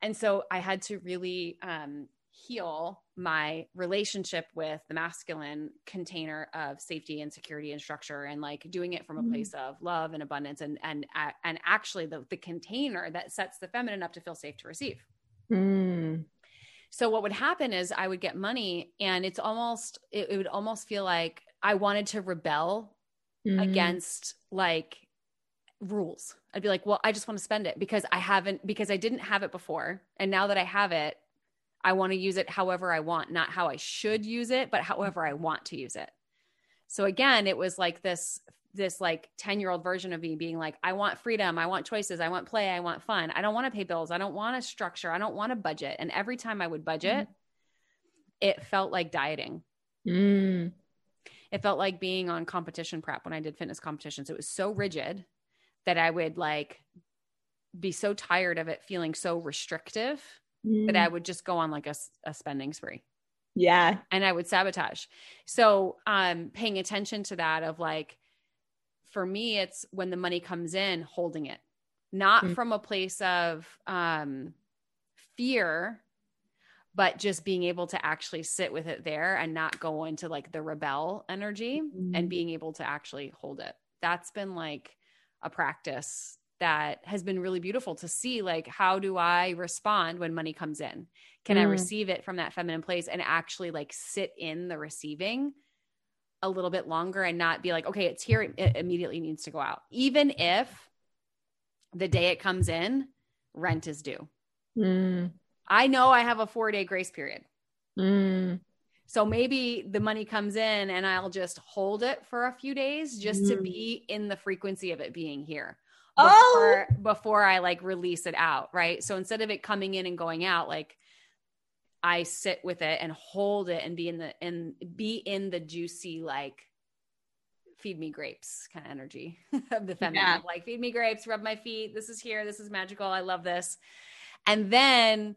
And so I had to really um, heal my relationship with the masculine container of safety and security and structure and like doing it from a place mm. of love and abundance and and and actually the the container that sets the feminine up to feel safe to receive. Mm. So what would happen is I would get money and it's almost it, it would almost feel like I wanted to rebel mm. against like rules. I'd be like, well, I just want to spend it because I haven't, because I didn't have it before. And now that I have it, I want to use it however I want, not how I should use it, but however I want to use it. So again, it was like this, this like 10 year old version of me being like, I want freedom. I want choices. I want play. I want fun. I don't want to pay bills. I don't want a structure. I don't want a budget. And every time I would budget, mm. it felt like dieting. Mm. It felt like being on competition prep when I did fitness competitions. It was so rigid that I would like be so tired of it feeling so restrictive mm. that I would just go on like a, a spending spree. Yeah. And I would sabotage. So, um, paying attention to that of like, for me, it's when the money comes in, holding it, not mm. from a place of um, fear, but just being able to actually sit with it there and not go into like the rebel energy mm. and being able to actually hold it. That's been like a practice that has been really beautiful to see like how do i respond when money comes in can mm. i receive it from that feminine place and actually like sit in the receiving a little bit longer and not be like okay it's here it immediately needs to go out even if the day it comes in rent is due mm. i know i have a four day grace period mm. So maybe the money comes in and I'll just hold it for a few days just mm. to be in the frequency of it being here. Before, oh. before I like release it out, right? So instead of it coming in and going out, like I sit with it and hold it and be in the and be in the juicy like feed me grapes kind of energy of the feminine. Yeah. Like feed me grapes, rub my feet. This is here. This is magical. I love this. And then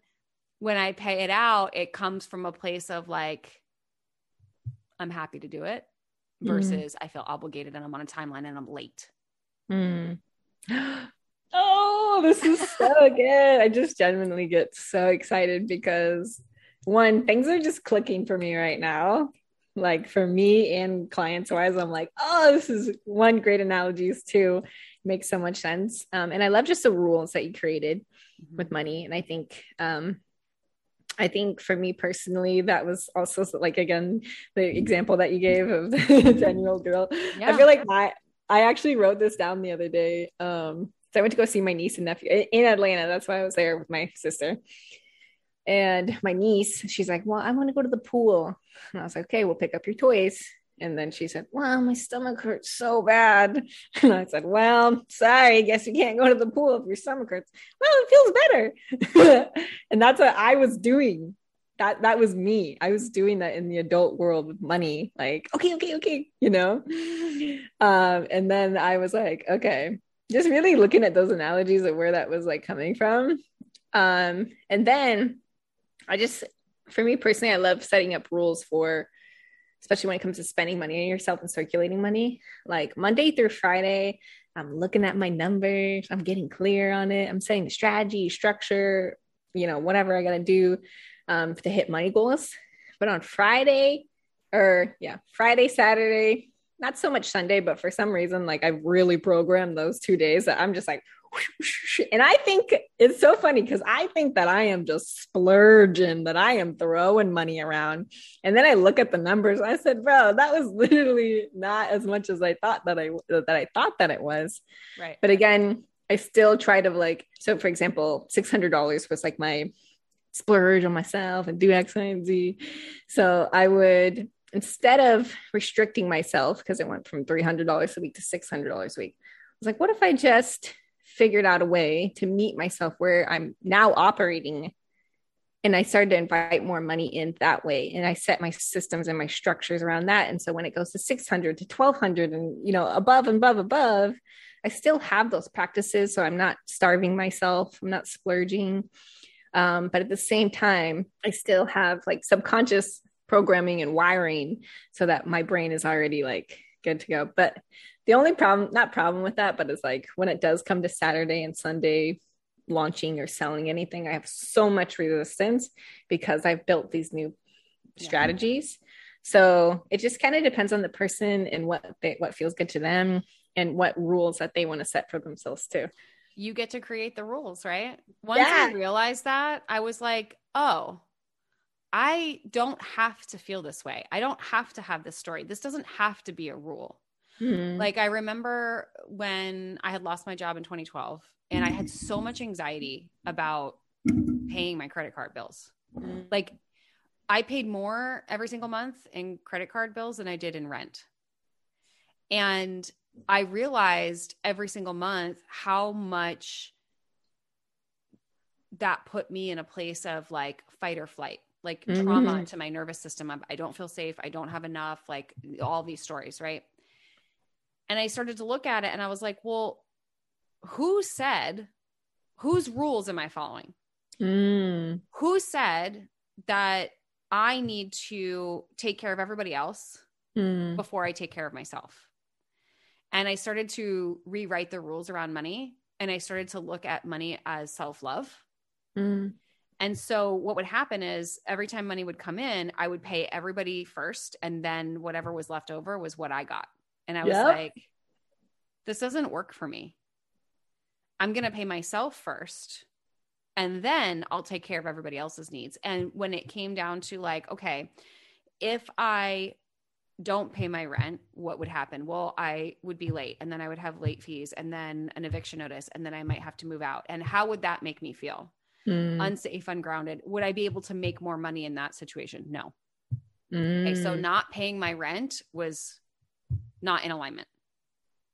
when I pay it out, it comes from a place of like I'm happy to do it mm-hmm. versus mm. I feel obligated and I'm on a timeline and I'm late. Mm. Oh, this is so good. I just genuinely get so excited because one, things are just clicking for me right now. Like for me and clients wise, I'm like, oh, this is one great analogies too. Makes so much sense. Um, and I love just the rules that you created mm-hmm. with money. And I think um, I think for me personally, that was also like again the example that you gave of the 10 year old girl. Yeah. I feel like my I actually wrote this down the other day. Um, so I went to go see my niece and nephew in Atlanta. That's why I was there with my sister. And my niece, she's like, Well, I want to go to the pool. And I was like, Okay, we'll pick up your toys. And then she said, Well, my stomach hurts so bad. And I said, Well, sorry, I guess you can't go to the pool if your stomach hurts. Well, it feels better. and that's what I was doing. That that was me. I was doing that in the adult world with money. Like, okay, okay, okay, you know? Um, and then I was like, okay, just really looking at those analogies of where that was like coming from. Um, and then I just for me personally, I love setting up rules for especially when it comes to spending money on yourself and circulating money. Like Monday through Friday, I'm looking at my numbers, I'm getting clear on it, I'm setting the strategy, structure, you know, whatever I got to do um, to hit money goals. But on Friday, or yeah, Friday, Saturday, not so much Sunday, but for some reason, like I really programmed those two days that I'm just like, and I think it's so funny because I think that I am just splurging, that I am throwing money around. And then I look at the numbers. I said, bro, that was literally not as much as I thought that I that I thought that it was. Right. But again, I still try to like, so for example, $600 was like my splurge on myself and do X, Y, and Z. So I would, instead of restricting myself, because it went from $300 a week to $600 a week, I was like, what if I just figured out a way to meet myself where I'm now operating. And I started to invite more money in that way. And I set my systems and my structures around that. And so when it goes to 600 to 1200 and, you know, above and above, above, I still have those practices. So I'm not starving myself. I'm not splurging. Um, but at the same time, I still have like subconscious programming and wiring so that my brain is already like good to go. But the only problem, not problem with that, but it's like when it does come to Saturday and Sunday launching or selling anything, I have so much resistance because I've built these new yeah. strategies. So it just kind of depends on the person and what they, what feels good to them and what rules that they want to set for themselves too. You get to create the rules, right? Once yeah. I realized that, I was like, oh, I don't have to feel this way. I don't have to have this story. This doesn't have to be a rule. Mm-hmm. Like I remember when I had lost my job in 2012 and I had so much anxiety about paying my credit card bills. Mm-hmm. Like I paid more every single month in credit card bills than I did in rent. And I realized every single month how much that put me in a place of like fight or flight, like mm-hmm. trauma to my nervous system. I don't feel safe. I don't have enough, like all these stories, right? And I started to look at it and I was like, well, who said, whose rules am I following? Mm. Who said that I need to take care of everybody else mm. before I take care of myself? And I started to rewrite the rules around money and I started to look at money as self love. Mm. And so what would happen is every time money would come in, I would pay everybody first and then whatever was left over was what I got. And I was yep. like, this doesn't work for me. I'm going to pay myself first and then I'll take care of everybody else's needs. And when it came down to like, okay, if I don't pay my rent, what would happen? Well, I would be late and then I would have late fees and then an eviction notice and then I might have to move out. And how would that make me feel? Mm. Unsafe, ungrounded. Would I be able to make more money in that situation? No. Mm. Okay, so not paying my rent was not in alignment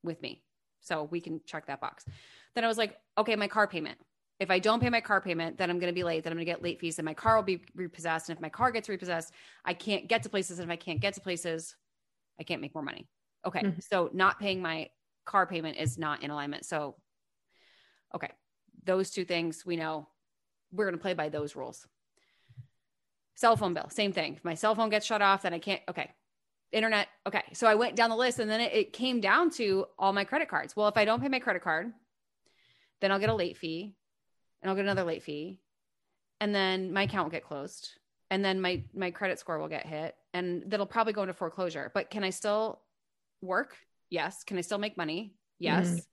with me. So we can check that box. Then I was like, okay, my car payment. If I don't pay my car payment, then I'm going to be late. Then I'm going to get late fees. Then my car will be repossessed. And if my car gets repossessed, I can't get to places. And if I can't get to places, I can't make more money. Okay. Mm-hmm. So not paying my car payment is not in alignment. So, okay. Those two things we know we're going to play by those rules. Cell phone bill, same thing. If my cell phone gets shut off, then I can't. Okay internet. Okay. So I went down the list and then it, it, came down to all my credit cards. Well, if I don't pay my credit card, then I'll get a late fee and I'll get another late fee. And then my account will get closed. And then my my credit score will get hit and that'll probably go into foreclosure. But can I still work? Yes. Can I still make money? Yes. Mm.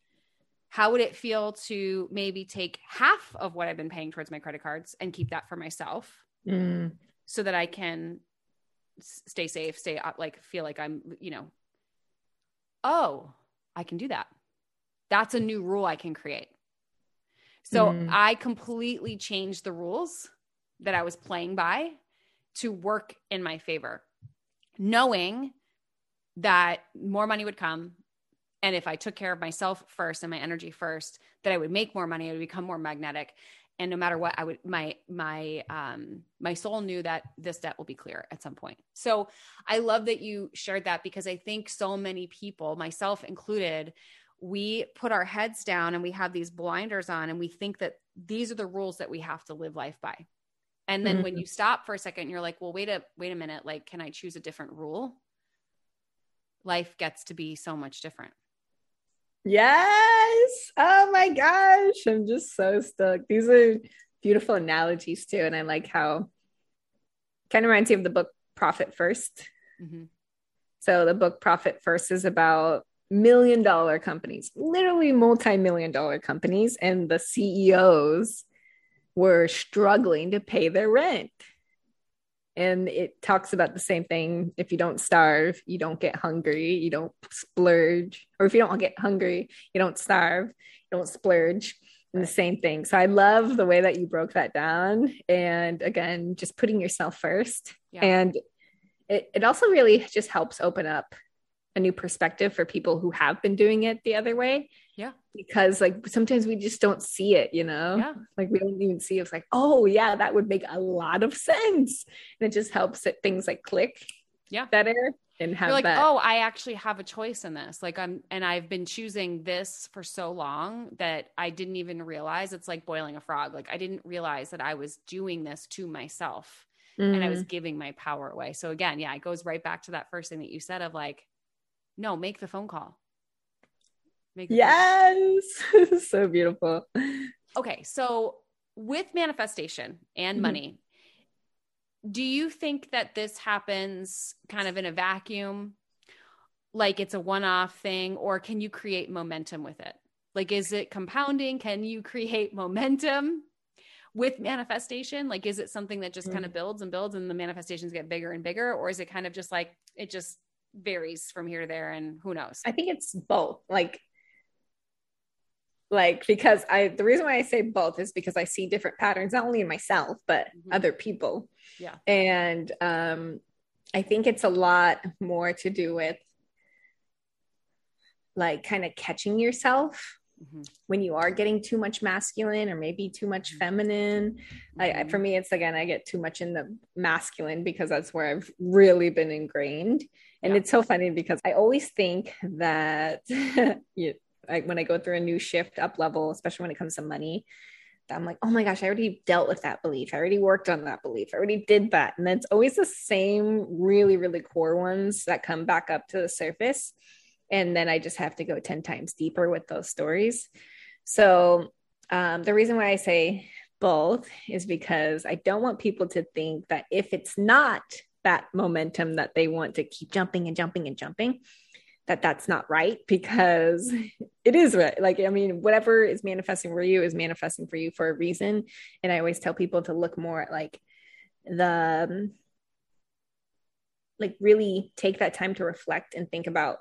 How would it feel to maybe take half of what I've been paying towards my credit cards and keep that for myself mm. so that I can stay safe, stay like feel like I'm, you know, oh, I can do that. That's a new rule I can create. So mm. I completely changed the rules that I was playing by to work in my favor, knowing that more money would come. And if I took care of myself first and my energy first, that I would make more money, I would become more magnetic. And no matter what, I would my my um my soul knew that this debt will be clear at some point. So I love that you shared that because I think so many people, myself included, we put our heads down and we have these blinders on and we think that these are the rules that we have to live life by. And then mm-hmm. when you stop for a second, you're like, well, wait a wait a minute, like, can I choose a different rule? Life gets to be so much different. Yes. Oh my gosh. I'm just so stoked. These are beautiful analogies too. And I like how kind of reminds me of the book Profit First mm-hmm. So the book Profit First is about million dollar companies, literally multi million dollar companies, and the CEOs were struggling to pay their rent. And it talks about the same thing. If you don't starve, you don't get hungry, you don't splurge. Or if you don't get hungry, you don't starve, you don't splurge. And the same thing. So I love the way that you broke that down. And again, just putting yourself first. Yeah. And it, it also really just helps open up a new perspective for people who have been doing it the other way. Yeah. Because like sometimes we just don't see it, you know? Yeah. Like we don't even see it. it's like, oh yeah, that would make a lot of sense. And it just helps that things like click yeah better and have You're like, that. oh, I actually have a choice in this. Like I'm and I've been choosing this for so long that I didn't even realize it's like boiling a frog. Like I didn't realize that I was doing this to myself. Mm. and I was mm. giving my power away. So again, yeah, it goes right back to that first thing that you said of like, no, make the phone call. Make yes. so beautiful. Okay. So with manifestation and mm-hmm. money, do you think that this happens kind of in a vacuum? Like it's a one off thing, or can you create momentum with it? Like, is it compounding? Can you create momentum with manifestation? Like, is it something that just kind of builds and builds and the manifestations get bigger and bigger? Or is it kind of just like it just varies from here to there and who knows i think it's both like like because i the reason why i say both is because i see different patterns not only in myself but mm-hmm. other people yeah and um i think it's a lot more to do with like kind of catching yourself mm-hmm. when you are getting too much masculine or maybe too much mm-hmm. feminine. I, I, for mm-hmm. me, it's again, I get too much in the masculine because that's where I've really been ingrained. And yeah. it's so funny because I always think that you, like when I go through a new shift up level, especially when it comes to money, I'm like, oh my gosh, I already dealt with that belief. I already worked on that belief. I already did that. And then it's always the same really, really core ones that come back up to the surface and then i just have to go 10 times deeper with those stories so um, the reason why i say both is because i don't want people to think that if it's not that momentum that they want to keep jumping and jumping and jumping that that's not right because it is right. Like i mean whatever is manifesting for you is manifesting for you for a reason. And i always tell people to look more at like the um, like really take that time to reflect and think about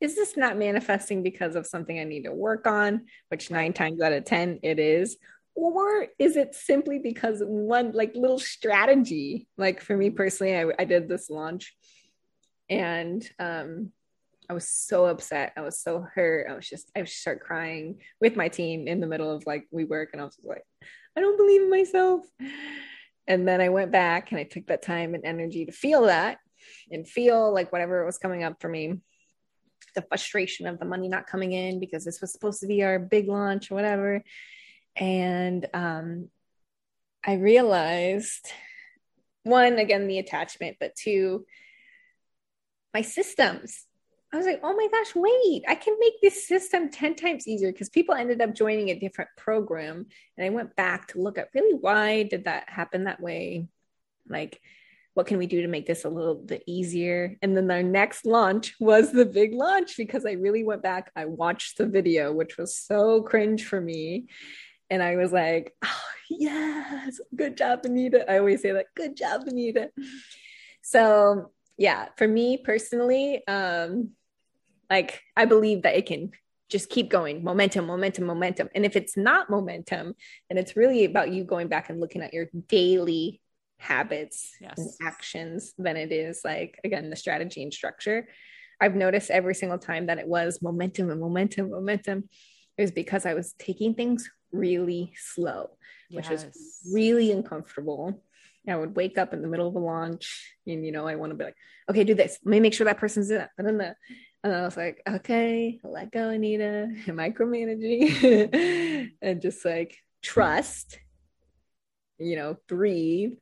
is this not manifesting because of something I need to work on, which nine times out of 10 it is? Or is it simply because one like little strategy? Like for me personally, I, I did this launch and um, I was so upset. I was so hurt. I was just, I start crying with my team in the middle of like WeWork, and I was like, I don't believe in myself. And then I went back and I took that time and energy to feel that and feel like whatever was coming up for me the frustration of the money not coming in because this was supposed to be our big launch or whatever. And um, I realized one, again, the attachment, but two, my systems. I was like, oh my gosh, wait, I can make this system 10 times easier because people ended up joining a different program. And I went back to look at really why did that happen that way? Like, what can we do to make this a little bit easier? And then our next launch was the big launch because I really went back. I watched the video, which was so cringe for me. And I was like, oh, yes, good job, Anita. I always say that, good job, Anita. So, yeah, for me personally, um, like I believe that it can just keep going momentum momentum momentum and if it's not momentum then it's really about you going back and looking at your daily habits yes. and actions than it is like again the strategy and structure i've noticed every single time that it was momentum and momentum momentum it was because i was taking things really slow which yes. was really uncomfortable I would wake up in the middle of a launch and, you know, I want to be like, okay, do this. Let me make sure that person's in. And then and I was like, okay, let go, Anita, micromanaging and just like trust, you know, breathe.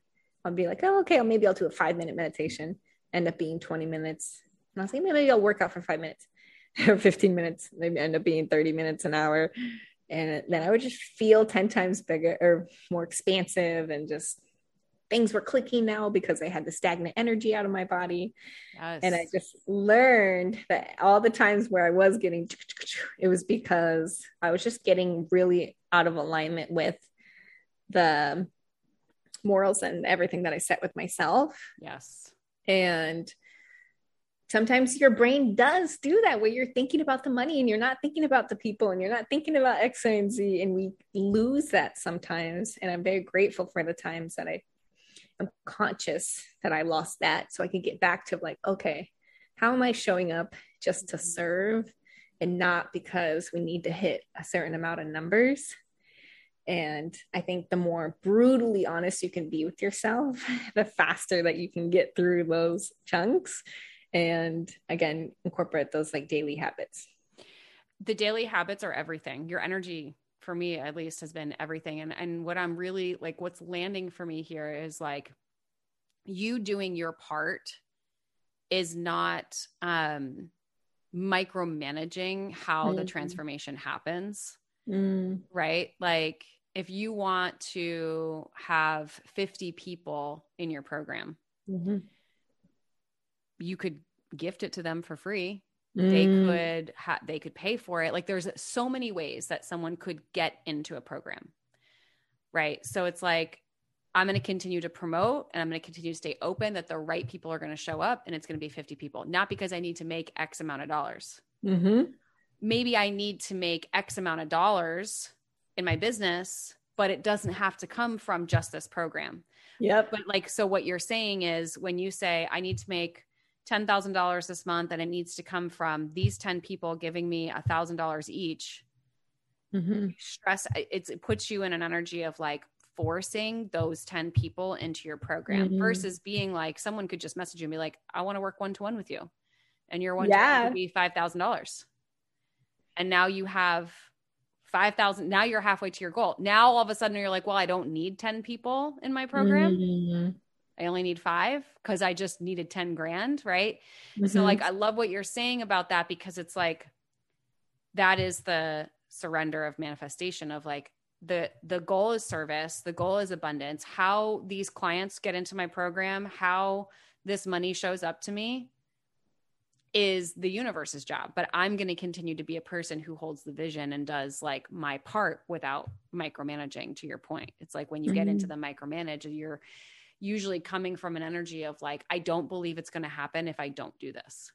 I'll be like, oh, okay, maybe I'll do a five minute meditation, end up being 20 minutes. And I'll like, maybe I'll work out for five minutes or 15 minutes, maybe end up being 30 minutes an hour. And then I would just feel 10 times bigger or more expansive and just things were clicking now because I had the stagnant energy out of my body. Yes. And I just learned that all the times where I was getting, it was because I was just getting really out of alignment with the morals and everything that I set with myself. Yes. And sometimes your brain does do that where you're thinking about the money and you're not thinking about the people and you're not thinking about X, Y, and Z. And we lose that sometimes. And I'm very grateful for the times that I I'm conscious that I lost that so I can get back to like, okay, how am I showing up just to mm-hmm. serve and not because we need to hit a certain amount of numbers? And I think the more brutally honest you can be with yourself, the faster that you can get through those chunks and again, incorporate those like daily habits. The daily habits are everything. Your energy for me at least has been everything and and what i'm really like what's landing for me here is like you doing your part is not um micromanaging how mm-hmm. the transformation happens mm. right like if you want to have 50 people in your program mm-hmm. You could gift it to them for free Mm. They could ha- they could pay for it. Like there's so many ways that someone could get into a program. Right? So it's like I'm going to continue to promote and I'm going to continue to stay open that the right people are going to show up and it's going to be 50 people, not because I need to make X amount of dollars. Mm-hmm. Maybe I need to make X amount of dollars in my business, but it doesn't have to come from just this program. Yep. But like, so what you're saying is when you say, I need to make $10,000 this month and it needs to come from these 10 people giving me $1,000 each. Mm-hmm. Stress, it puts you in an energy of like forcing those 10 people into your program mm-hmm. versus being like, someone could just message you and be like, I want to work one to one with you. And your one to one would be $5,000. And now you have 5,000. Now you're halfway to your goal. Now all of a sudden you're like, well, I don't need 10 people in my program. Mm-hmm I only need five because I just needed 10 grand. Right. Mm-hmm. So, like, I love what you're saying about that because it's like that is the surrender of manifestation of like, the the goal is service the goal is abundance how these clients get into my program how this money shows up to me is the universe's job but i'm going to continue to be a person who holds the vision and does like my part without micromanaging to your point it's like when you mm-hmm. get into mm-hmm. the micromanage you're usually coming from an energy of like, I don't believe it's going to happen if I don't do this.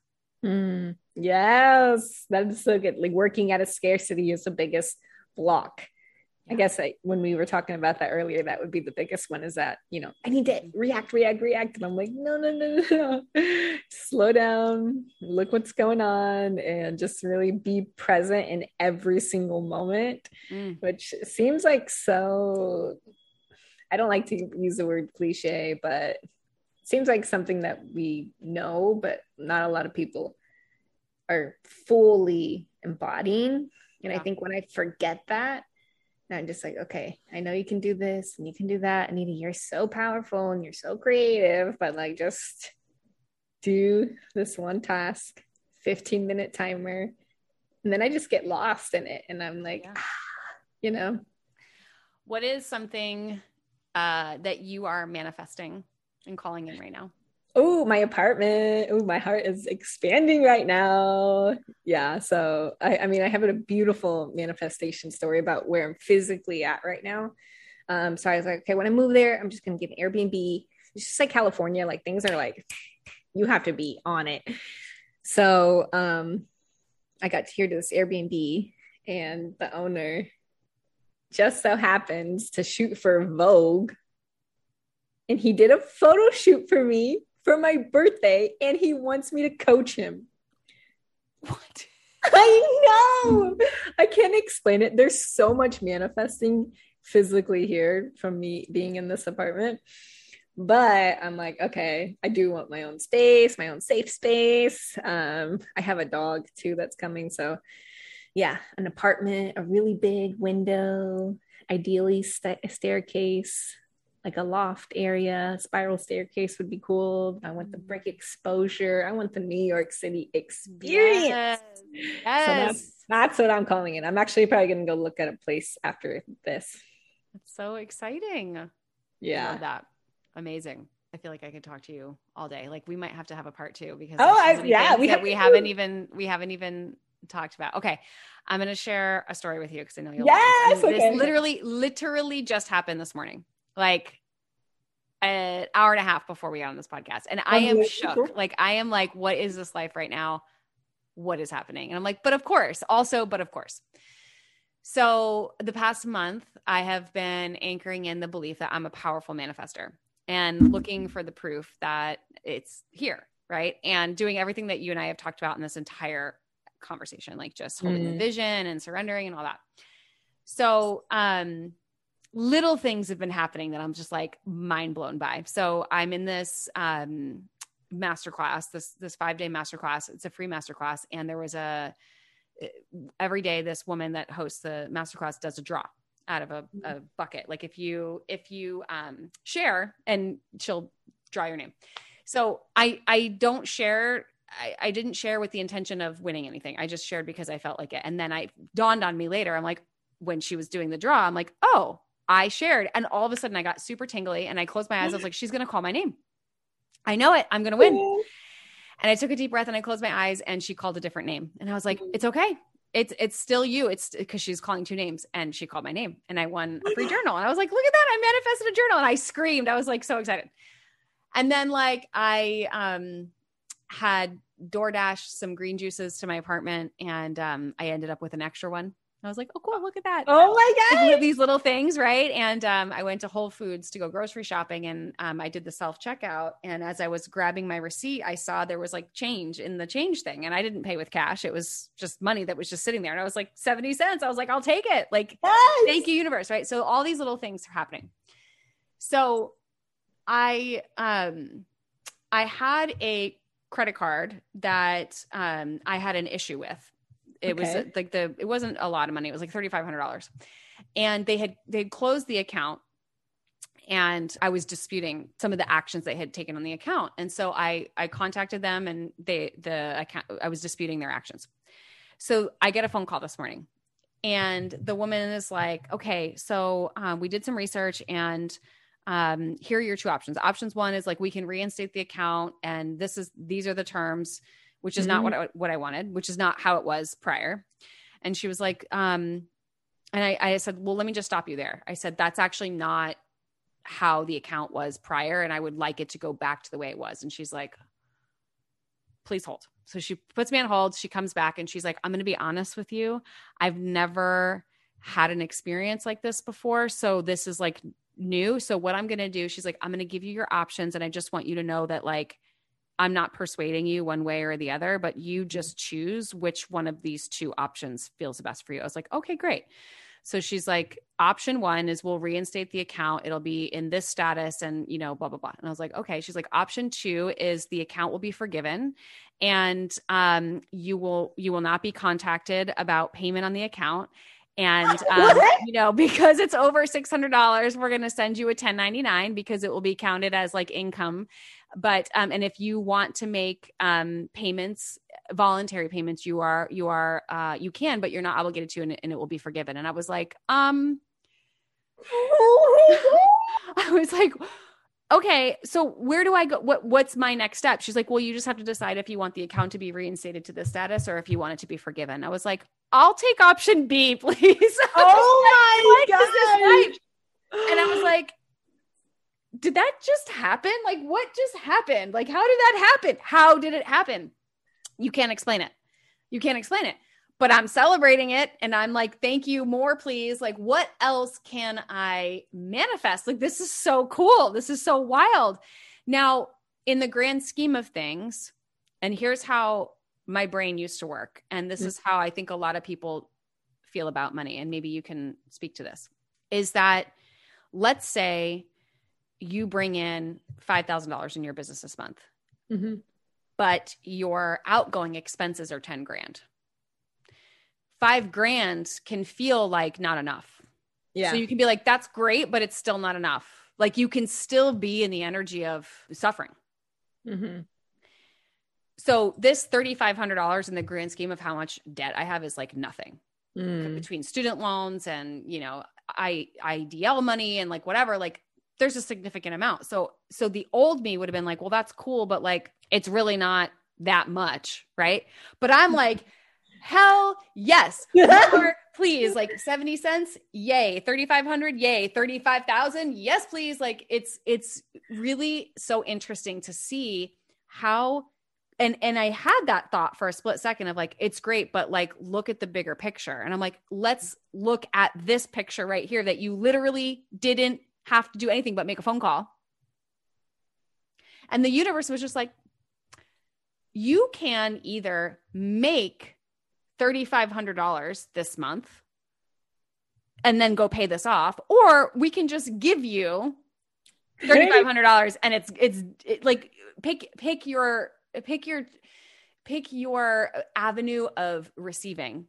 Mm, yes, that is so good. Like working at a scarcity is the biggest block. Yeah. I guess I, when we were talking about that earlier, that would be the biggest one is that, you know, I need to mm-hmm. react, react, react. And I'm like, no, no, no, no, no. Slow down, look what's going on, and just really be present in every single moment, mm. which seems like so I don't like to use the word cliche, but it seems like something that we know, but not a lot of people are fully embodying. And yeah. I think when I forget that, I'm just like, okay, I know you can do this and you can do that. Anita, you're so powerful and you're so creative, but like just do this one task, 15 minute timer. And then I just get lost in it. And I'm like, yeah. ah, you know. What is something uh, that you are manifesting and calling in right now? Oh, my apartment. Oh, my heart is expanding right now. Yeah. So, I, I mean, I have a beautiful manifestation story about where I'm physically at right now. Um, so I was like, okay, when I move there, I'm just going to get an Airbnb. It's just like California, like things are like, you have to be on it. So, um, I got here to this Airbnb, and the owner just so happens to shoot for Vogue. And he did a photo shoot for me for my birthday, and he wants me to coach him. What? I know. I can't explain it. There's so much manifesting physically here from me being in this apartment. But I'm like, okay, I do want my own space, my own safe space. Um, I have a dog too that's coming. So, yeah, an apartment, a really big window, ideally st- a staircase, like a loft area, spiral staircase would be cool. I want the brick exposure. I want the New York City experience. Yes. yes. So that's, that's what I'm calling it. I'm actually probably going to go look at a place after this. That's so exciting. Yeah. that. Amazing. I feel like I could talk to you all day. Like we might have to have a part two because oh, I, yeah, we, we haven't even we haven't even talked about. Okay, I'm going to share a story with you because I know you'll. Yes, okay. This literally, literally just happened this morning. Like an hour and a half before we got on this podcast, and I am shook. Like I am like, what is this life right now? What is happening? And I'm like, but of course, also, but of course. So, the past month, I have been anchoring in the belief that I'm a powerful manifester and looking for the proof that it's here, right? And doing everything that you and I have talked about in this entire conversation, like just holding mm. the vision and surrendering and all that. So, um, little things have been happening that I'm just like mind blown by. So, I'm in this um masterclass, this this 5-day masterclass. It's a free masterclass and there was a every day this woman that hosts the masterclass does a draw out of a, a bucket like if you if you um, share and she'll draw your name so i i don't share I, I didn't share with the intention of winning anything i just shared because i felt like it and then i dawned on me later i'm like when she was doing the draw i'm like oh i shared and all of a sudden i got super tingly and i closed my eyes i was like she's gonna call my name i know it i'm gonna win and I took a deep breath and I closed my eyes and she called a different name. And I was like, mm-hmm. it's okay. It's it's still you. It's because she's calling two names and she called my name and I won a free journal. And I was like, look at that. I manifested a journal. And I screamed. I was like so excited. And then like I um had DoorDash some green juices to my apartment and um I ended up with an extra one I was like, oh, cool, look at that. Oh my God. These little things, right? And um, I went to Whole Foods to go grocery shopping and um, I did the self checkout. And as I was grabbing my receipt, I saw there was like change in the change thing. And I didn't pay with cash. It was just money that was just sitting there. And I was like, 70 cents. I was like, I'll take it. Like, yes. thank you, universe. Right. So all these little things are happening. So I, um, I had a credit card that um, I had an issue with it okay. was like the it wasn't a lot of money. It was like thirty five hundred dollars, and they had they had closed the account and I was disputing some of the actions they had taken on the account. And so I I contacted them and they the account I was disputing their actions. So I get a phone call this morning, and the woman is like, "Okay, so um, we did some research and." Um, here are your two options. Options one is like we can reinstate the account, and this is these are the terms which is mm-hmm. not what I, what I wanted, which is not how it was prior. And she was like, um, and I, I said, well, let me just stop you there. I said, that's actually not how the account was prior. And I would like it to go back to the way it was. And she's like, please hold. So she puts me on hold. She comes back and she's like, I'm going to be honest with you. I've never had an experience like this before. So this is like new. So what I'm going to do, she's like, I'm going to give you your options. And I just want you to know that like, I'm not persuading you one way or the other, but you mm-hmm. just choose which one of these two options feels the best for you. I was like, okay, great. So she's like, option one is we'll reinstate the account. It'll be in this status and, you know, blah, blah, blah. And I was like, okay. She's like, option two is the account will be forgiven and um, you will, you will not be contacted about payment on the account. And, um, you know, because it's over $600, we're going to send you a 1099 because it will be counted as like income. But um, and if you want to make um, payments voluntary payments you are you are uh, you can but you're not obligated to and it, and it will be forgiven. And i was like um i was like okay so where do i go what what's my next step? She's like well you just have to decide if you want the account to be reinstated to the status or if you want it to be forgiven. I was like i'll take option b please oh my god and i was like did that just happen? Like, what just happened? Like, how did that happen? How did it happen? You can't explain it. You can't explain it. but I'm celebrating it and I'm like, thank you, more please. Like, what else can I manifest? Like, this is so cool. This is so wild. Now, in the grand scheme of things, and here's how my brain used to work, and this mm-hmm. is how I think a lot of people feel about money, and maybe you can speak to this is that let's say you bring in $5,000 in your business this month, mm-hmm. but your outgoing expenses are 10 grand. Five grand can feel like not enough. Yeah. So you can be like, that's great, but it's still not enough. Like you can still be in the energy of suffering. Mm-hmm. So this $3,500 in the grand scheme of how much debt I have is like nothing mm. between student loans and, you know, I EIDL money and like whatever, like there's a significant amount. So so the old me would have been like, well, that's cool, but like it's really not that much, right? But I'm like, hell yes. More, please, like 70 cents, yay. 3500, yay. 35,000, yes, please. Like it's it's really so interesting to see how and and I had that thought for a split second of like it's great but like look at the bigger picture. And I'm like let's look at this picture right here that you literally didn't have to do anything but make a phone call. And the universe was just like you can either make $3500 this month and then go pay this off or we can just give you $3500 and it's it's it, like pick pick your pick your pick your avenue of receiving.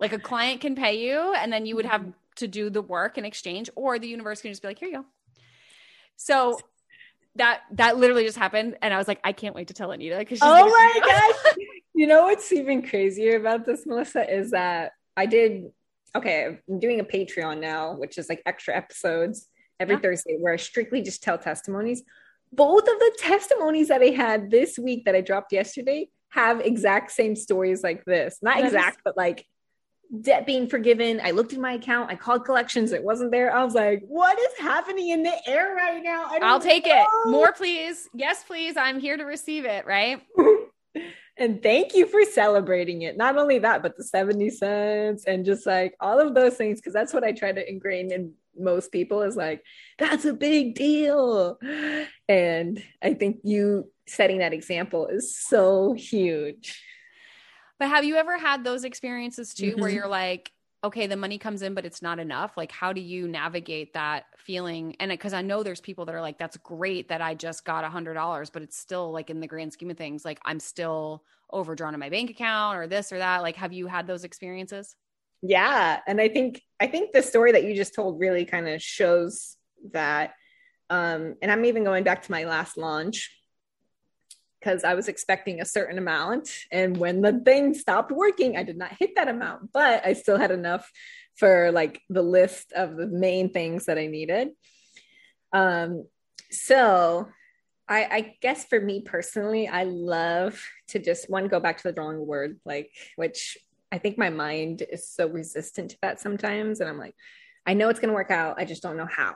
Like a client can pay you and then you would have to do the work in exchange or the universe can just be like here you go. So that that literally just happened and i was like i can't wait to tell anita because oh my gosh. You know what's even crazier about this melissa is that i did okay i'm doing a patreon now which is like extra episodes every yeah. thursday where i strictly just tell testimonies both of the testimonies that I had this week that I dropped yesterday have exact same stories like this. Not exact, but like debt being forgiven. I looked in my account, I called collections, it wasn't there. I was like, what is happening in the air right now? I'll take know. it. More, please. Yes, please. I'm here to receive it, right? and thank you for celebrating it. Not only that, but the 70 cents and just like all of those things, because that's what I try to ingrain in most people is like, that's a big deal. And I think you setting that example is so huge. But have you ever had those experiences too mm-hmm. where you're like, okay, the money comes in, but it's not enough? Like, how do you navigate that feeling? And because I know there's people that are like, that's great that I just got a hundred dollars, but it's still like in the grand scheme of things, like I'm still overdrawn in my bank account or this or that. Like, have you had those experiences? Yeah and i think i think the story that you just told really kind of shows that um and i'm even going back to my last launch because i was expecting a certain amount and when the thing stopped working i did not hit that amount but i still had enough for like the list of the main things that i needed. Um so I, I, guess for me personally, I love to just one go back to the drawing board, like which I think my mind is so resistant to that sometimes. And I'm like, I know it's going to work out. I just don't know how.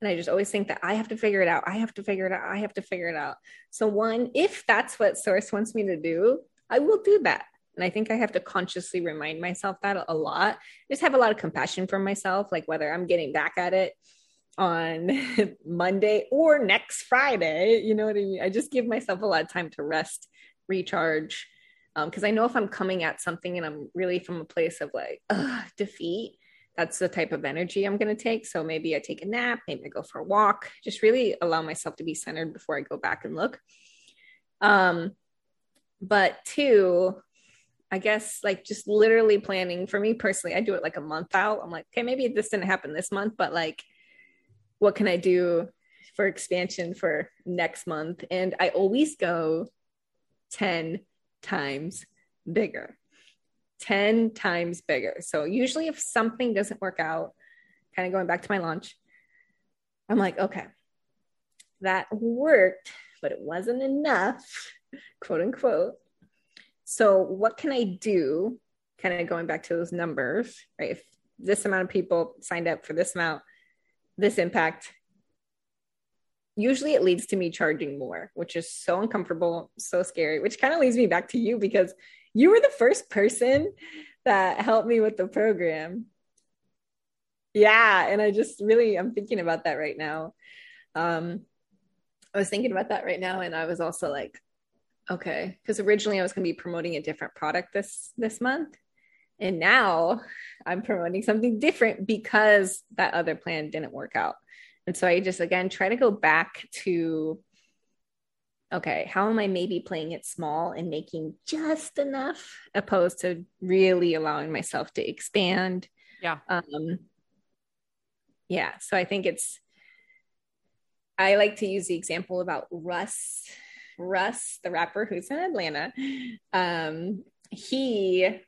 And I just always think that I have to figure it out. I have to figure it out. I have to figure it out. So, one, if that's what Source wants me to do, I will do that. And I think I have to consciously remind myself that a lot. Just have a lot of compassion for myself, like whether I'm getting back at it on Monday or next Friday. You know what I mean? I just give myself a lot of time to rest, recharge, because um, I know if I'm coming at something and I'm really from a place of like defeat, that's the type of energy I'm going to take. So maybe I take a nap, maybe I go for a walk, just really allow myself to be centered before I go back and look. Um, but two, I guess like just literally planning for me personally, I do it like a month out. I'm like, okay, maybe this didn't happen this month, but like, what can I do for expansion for next month? And I always go 10 times bigger. 10 times bigger. So usually if something doesn't work out, kind of going back to my launch, I'm like, okay, that worked, but it wasn't enough, quote unquote. So what can I do? Kind of going back to those numbers, right? If this amount of people signed up for this amount, this impact, usually it leads to me charging more, which is so uncomfortable, so scary, which kind of leads me back to you because You were the first person that helped me with the program. Yeah, and I just really I'm thinking about that right now. Um I was thinking about that right now and I was also like okay, because originally I was going to be promoting a different product this this month and now I'm promoting something different because that other plan didn't work out. And so I just again try to go back to okay, how am I maybe playing it small and making just enough opposed to really allowing myself to expand? Yeah. Um yeah, so I think it's I like to use the example about Russ Russ, the rapper who's in Atlanta. Um he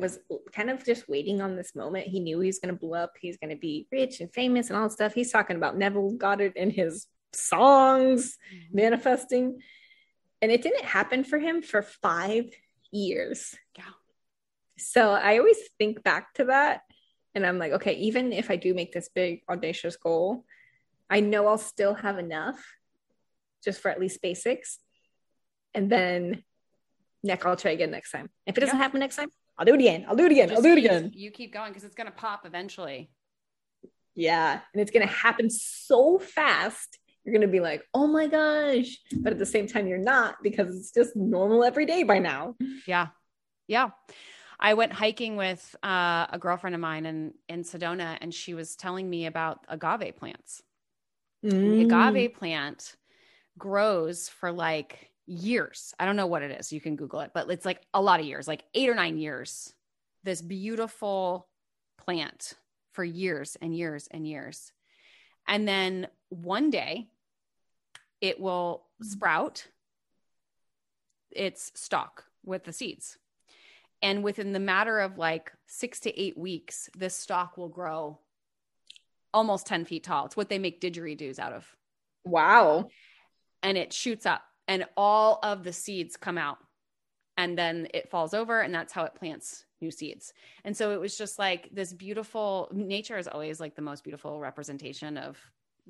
was kind of just waiting on this moment. He knew he was going to blow up. He's going to be rich and famous and all that stuff. He's talking about Neville Goddard in his songs, mm-hmm. manifesting. And it didn't happen for him for five years. Yeah. So I always think back to that. And I'm like, okay, even if I do make this big, audacious goal, I know I'll still have enough just for at least basics. And then neck, I'll try again next time. If it doesn't yeah. happen next time, I'll do it again. I'll do it again. Just I'll do it again. You keep going because it's going to pop eventually. Yeah. And it's going to happen so fast. You're going to be like, oh my gosh. But at the same time, you're not because it's just normal every day by now. Yeah. Yeah. I went hiking with uh, a girlfriend of mine in, in Sedona, and she was telling me about agave plants. Mm. The agave plant grows for like years. I don't know what it is. You can Google it, but it's like a lot of years, like eight or nine years. This beautiful plant for years and years and years. And then one day it will sprout its stalk with the seeds. And within the matter of like six to eight weeks, this stalk will grow almost 10 feet tall. It's what they make didgeridoos out of. Wow. And it shoots up and all of the seeds come out and then it falls over and that's how it plants new seeds and so it was just like this beautiful nature is always like the most beautiful representation of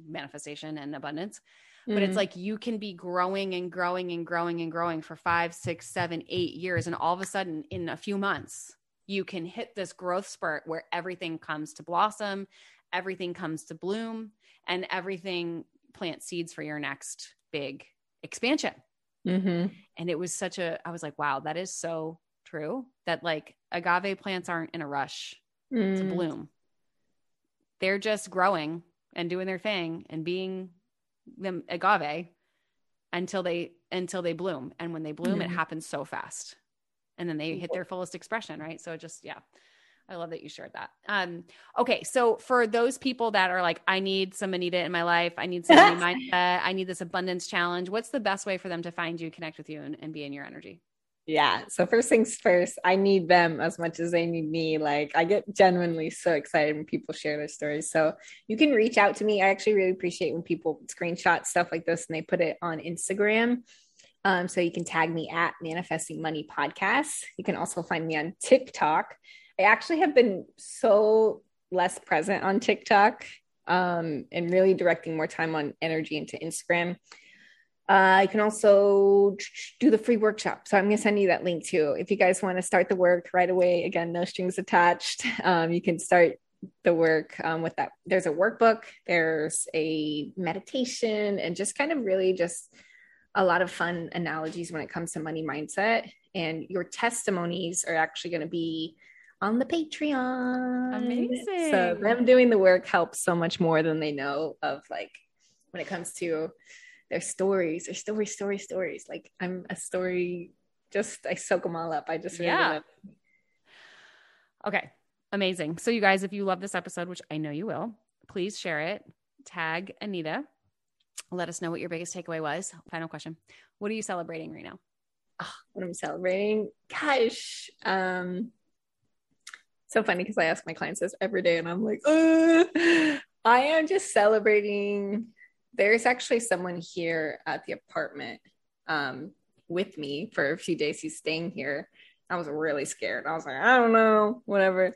manifestation and abundance mm-hmm. but it's mm-hmm. like you can be growing and growing and growing and growing for five six seven eight years and all of a sudden in a few months you can hit this growth spurt where everything comes to blossom everything comes to bloom and everything plant seeds for your next big expansion. Mm-hmm. And it was such a, I was like, wow, that is so true that like agave plants aren't in a rush mm. to bloom. They're just growing and doing their thing and being them agave until they until they bloom and when they bloom mm-hmm. it happens so fast and then they hit their fullest expression right so just yeah I love that you shared that. Um, okay, so for those people that are like, I need some Anita in my life, I need some mindset, I need this abundance challenge. What's the best way for them to find you, connect with you, and, and be in your energy? Yeah. So first things first, I need them as much as they need me. Like I get genuinely so excited when people share their stories. So you can reach out to me. I actually really appreciate when people screenshot stuff like this and they put it on Instagram. Um, so you can tag me at Manifesting Money Podcast. You can also find me on TikTok I actually have been so less present on TikTok um, and really directing more time on energy into Instagram. Uh, I can also do the free workshop. So I'm going to send you that link too. If you guys want to start the work right away, again, no strings attached. Um, you can start the work um, with that. There's a workbook, there's a meditation, and just kind of really just a lot of fun analogies when it comes to money mindset. And your testimonies are actually going to be on the Patreon. Amazing. So them doing the work helps so much more than they know of like when it comes to their stories, their story, story, stories. Like I'm a story, just I soak them all up. I just really yeah. Okay. Amazing. So you guys, if you love this episode, which I know you will, please share it. Tag Anita. Let us know what your biggest takeaway was. Final question. What are you celebrating right now? Oh, what I'm celebrating? Gosh. Um so funny because I ask my clients this every day and I'm like, I am just celebrating. There's actually someone here at the apartment um, with me for a few days. He's staying here. I was really scared. I was like, I don't know, whatever.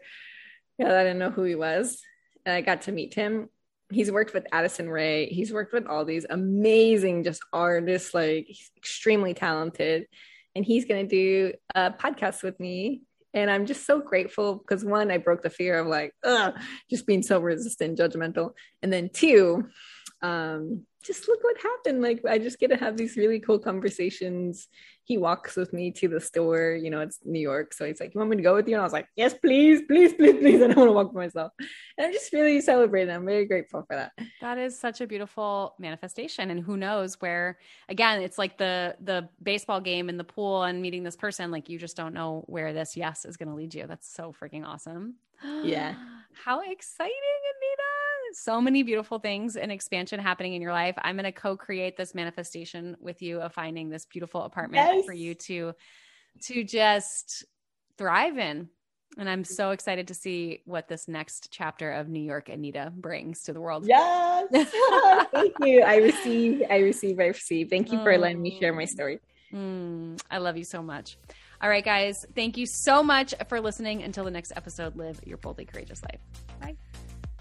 Yeah, I didn't know who he was. And I got to meet him. He's worked with Addison Rae. He's worked with all these amazing just artists, like extremely talented. and he's to do a podcast with me. And I'm just so grateful because one, I broke the fear of like, ugh, just being so resistant, judgmental. And then two, um, just look what happened. Like I just get to have these really cool conversations. He walks with me to the store. You know, it's New York, so he's like, "You want me to go with you?" And I was like, "Yes, please, please, please, please." I don't want to walk by myself. And I'm just really celebrating. I'm very grateful for that. That is such a beautiful manifestation, and who knows where? Again, it's like the the baseball game in the pool and meeting this person. Like you just don't know where this yes is going to lead you. That's so freaking awesome. Yeah. How exciting, so many beautiful things and expansion happening in your life. I'm going to co-create this manifestation with you of finding this beautiful apartment yes. for you to to just thrive in. And I'm so excited to see what this next chapter of New York Anita brings to the world. Yes. Thank you. I receive, I receive, I receive. Thank you for letting me share my story. Mm, I love you so much. All right, guys. Thank you so much for listening. Until the next episode, live your boldly courageous life. Bye.